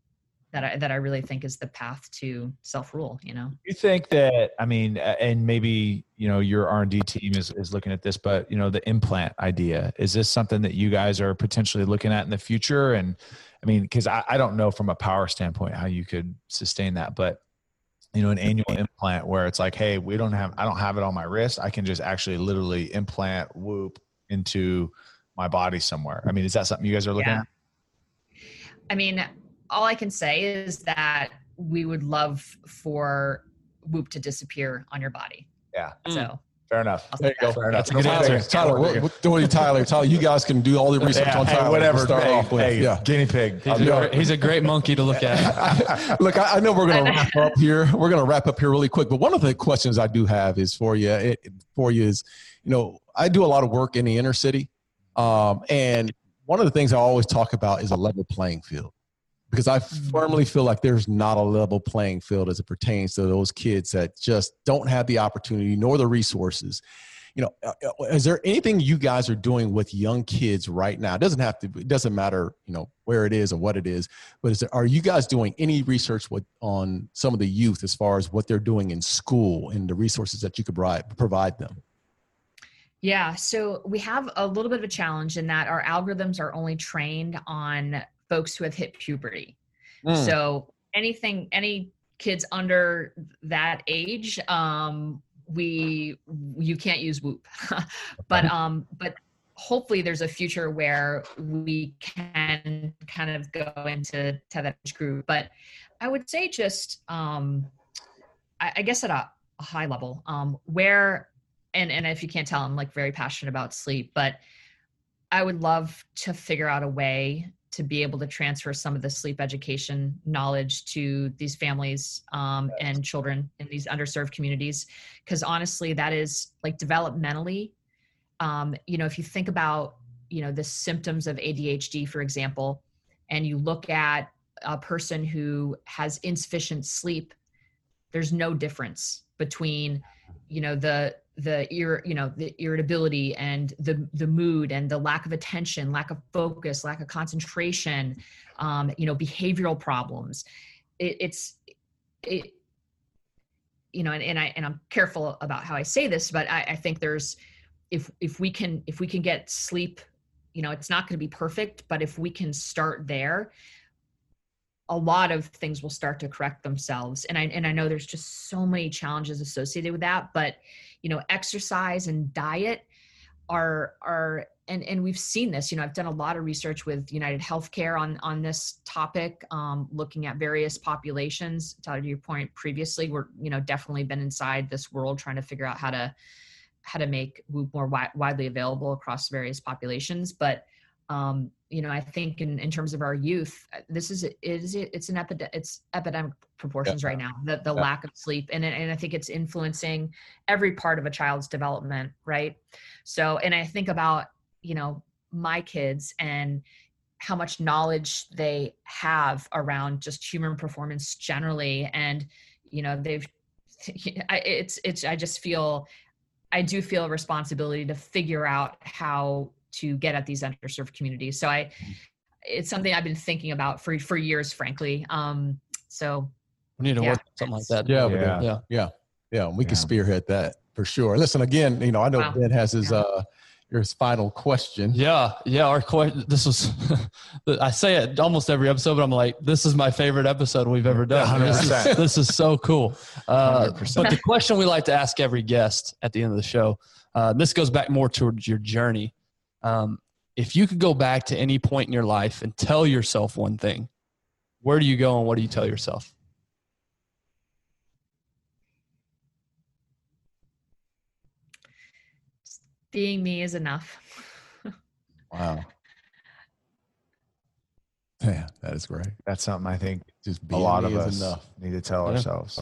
that I, that I really think is the path to self rule. You know, you think that I mean, and maybe you know your R and D team is is looking at this, but you know the implant idea is this something that you guys are potentially looking at in the future? And I mean, because I, I don't know from a power standpoint how you could sustain that, but you know an annual implant where it's like, hey, we don't have I don't have it on my wrist, I can just actually literally implant Whoop into my body somewhere. I mean, is that something you guys are looking yeah. at? I mean, all I can say is that we would love for Whoop to disappear on your body. Yeah. So. Mm. Fair enough. There you go. Fair enough. That's Tyler, Tyler, what, what, what, you, Tyler, Tyler, you guys can do all the research yeah, on Tyler. Hey, whatever. Start hey, off with. Hey, yeah. Guinea pig. He's, a, he's a, great monkey to look at. look, I, I, know we're going to wrap up here. We're going to wrap up here really quick. But one of the questions I do have is for you. It, for you is, you know, I do a lot of work in the inner city, um, and one of the things I always talk about is a level playing field because I firmly feel like there's not a level playing field as it pertains to those kids that just don't have the opportunity nor the resources. You know, uh, uh, is there anything you guys are doing with young kids right now? It doesn't have to. It doesn't matter. You know where it is or what it is. But is there, are you guys doing any research with on some of the youth as far as what they're doing in school and the resources that you could provide provide them? Yeah, so we have a little bit of a challenge in that our algorithms are only trained on folks who have hit puberty. Mm. So anything, any kids under that age, um, we you can't use Whoop, but um, but hopefully there's a future where we can kind of go into to that age group. But I would say just um, I, I guess at a, a high level, um, where and and if you can't tell, I'm like very passionate about sleep, but I would love to figure out a way to be able to transfer some of the sleep education knowledge to these families um, and children in these underserved communities. Because honestly that is like developmentally um, you know if you think about you know the symptoms of adhd for example and you look at a person who has insufficient sleep there's no difference between you know the the ir, you know the irritability and the the mood and the lack of attention lack of focus lack of concentration um, you know behavioral problems. It, it's it you know and, and i and i'm careful about how i say this but I, I think there's if if we can if we can get sleep you know it's not going to be perfect but if we can start there a lot of things will start to correct themselves. And i and i know there's just so many challenges associated with that but you know exercise and diet are are and and we've seen this you know i've done a lot of research with united healthcare on on this topic um, looking at various populations. To your point previously we're you know definitely been inside this world trying to figure out how to how to make whoop more wi- widely available across various populations. But um, you know i think in, in terms of our youth uh, this is it is it's an epidemic it's epidemic proportions yeah. right now the, the yeah. lack of sleep and, and i think it's influencing every part of a child's development right so and i think about you know my kids and how much knowledge they have around just human performance generally and you know they've it's it's i just feel i do feel a responsibility to figure out how to get at these underserved communities so i mm-hmm. it's something i've been thinking about for for years frankly um so we need to yeah, work something like that yeah yeah yeah yeah, yeah we yeah. can spearhead that for sure listen again you know i know wow. ben has his uh your final question. Yeah, yeah. Our question. This was. I say it almost every episode, but I'm like, this is my favorite episode we've ever done. This is, this is, so cool. Uh, but the question we like to ask every guest at the end of the show. Uh, this goes back more towards your journey. Um, if you could go back to any point in your life and tell yourself one thing, where do you go and what do you tell yourself? being me is enough. wow. Yeah, that is great. That's something I think just a lot of us enough. need to tell yeah. ourselves.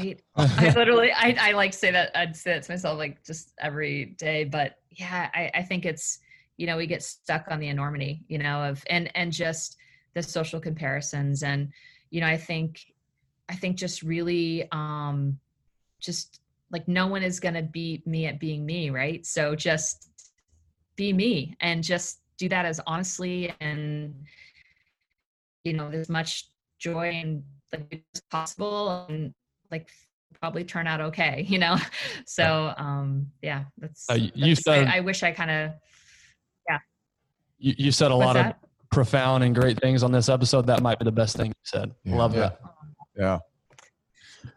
Right. I literally, I, I like say that, I'd say that to myself like just every day. But yeah, I, I think it's, you know, we get stuck on the enormity, you know, of, and, and just the social comparisons. And, you know, I think, I think just really, um, just like no one is going to beat me at being me right so just be me and just do that as honestly and you know as much joy and like as possible and like probably turn out okay you know? So um yeah that's, uh, you that's, said I, I, wish i kind of yeah. You, you said a What's lot that? of profound and great things on this episode. That might be the best thing you said. Yeah. love yeah. that yeah.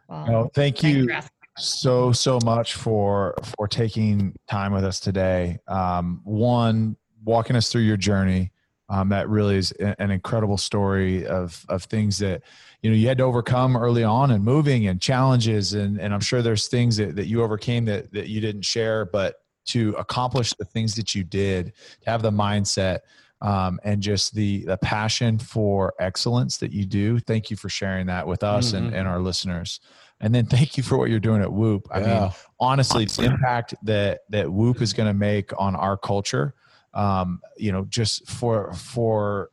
Well, well thank you so so much for for taking time with us today. Um, one walking us through your journey um, that really is an incredible story of of things that you know you had to overcome early on and moving and challenges and and i'm sure there's things that, that you overcame that that you didn't share but to accomplish the things that you did to have the mindset um, and just the the passion for excellence that you do thank you for sharing that with us mm-hmm. and, and our listeners and then thank you for what you're doing at Whoop. I yeah. mean, honestly, the impact that that Whoop is going to make on our culture, um, you know, just for for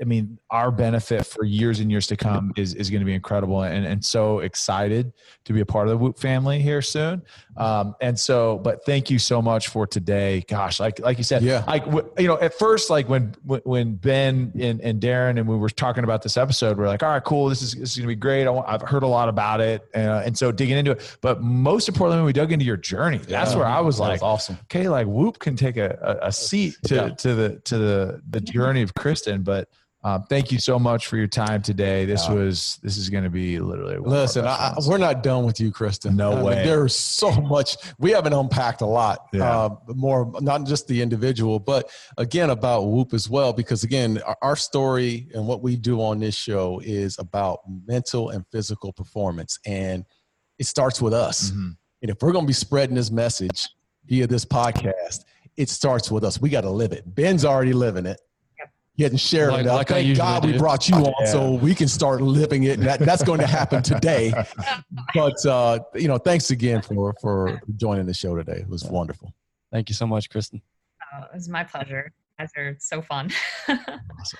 I mean, our benefit for years and years to come is, is going to be incredible and, and so excited to be a part of the Whoop family here soon. Um, and so, but thank you so much for today. Gosh, like, like you said, yeah, like, you know, at first, like when, when Ben and, and Darren and we were talking about this episode, we are like, all right, cool. This is, this is going to be great. I have heard a lot about it. Uh, and so digging into it, but most importantly, when we dug into your journey, that's yeah, where I was like, awesome. Okay. Like Whoop can take a, a, a seat to, yeah. to the, to the, the journey of Kristen, but um, thank you so much for your time today. This was this is going to be literally. Listen, I, we're not done with you, Kristen. No I way. Mean, there's so much we haven't unpacked a lot. Yeah. Uh, more not just the individual, but again about Whoop as well. Because again, our, our story and what we do on this show is about mental and physical performance, and it starts with us. Mm-hmm. And if we're going to be spreading this message via this podcast, it starts with us. We got to live it. Ben's already living it getting shared like, Like Thank God we brought you on yeah. so we can start living it. That, that's going to happen today. but uh, you know, thanks again for for joining the show today. It was wonderful. Thank you so much, Kristen. Oh, it was my pleasure. You guys are so fun. awesome.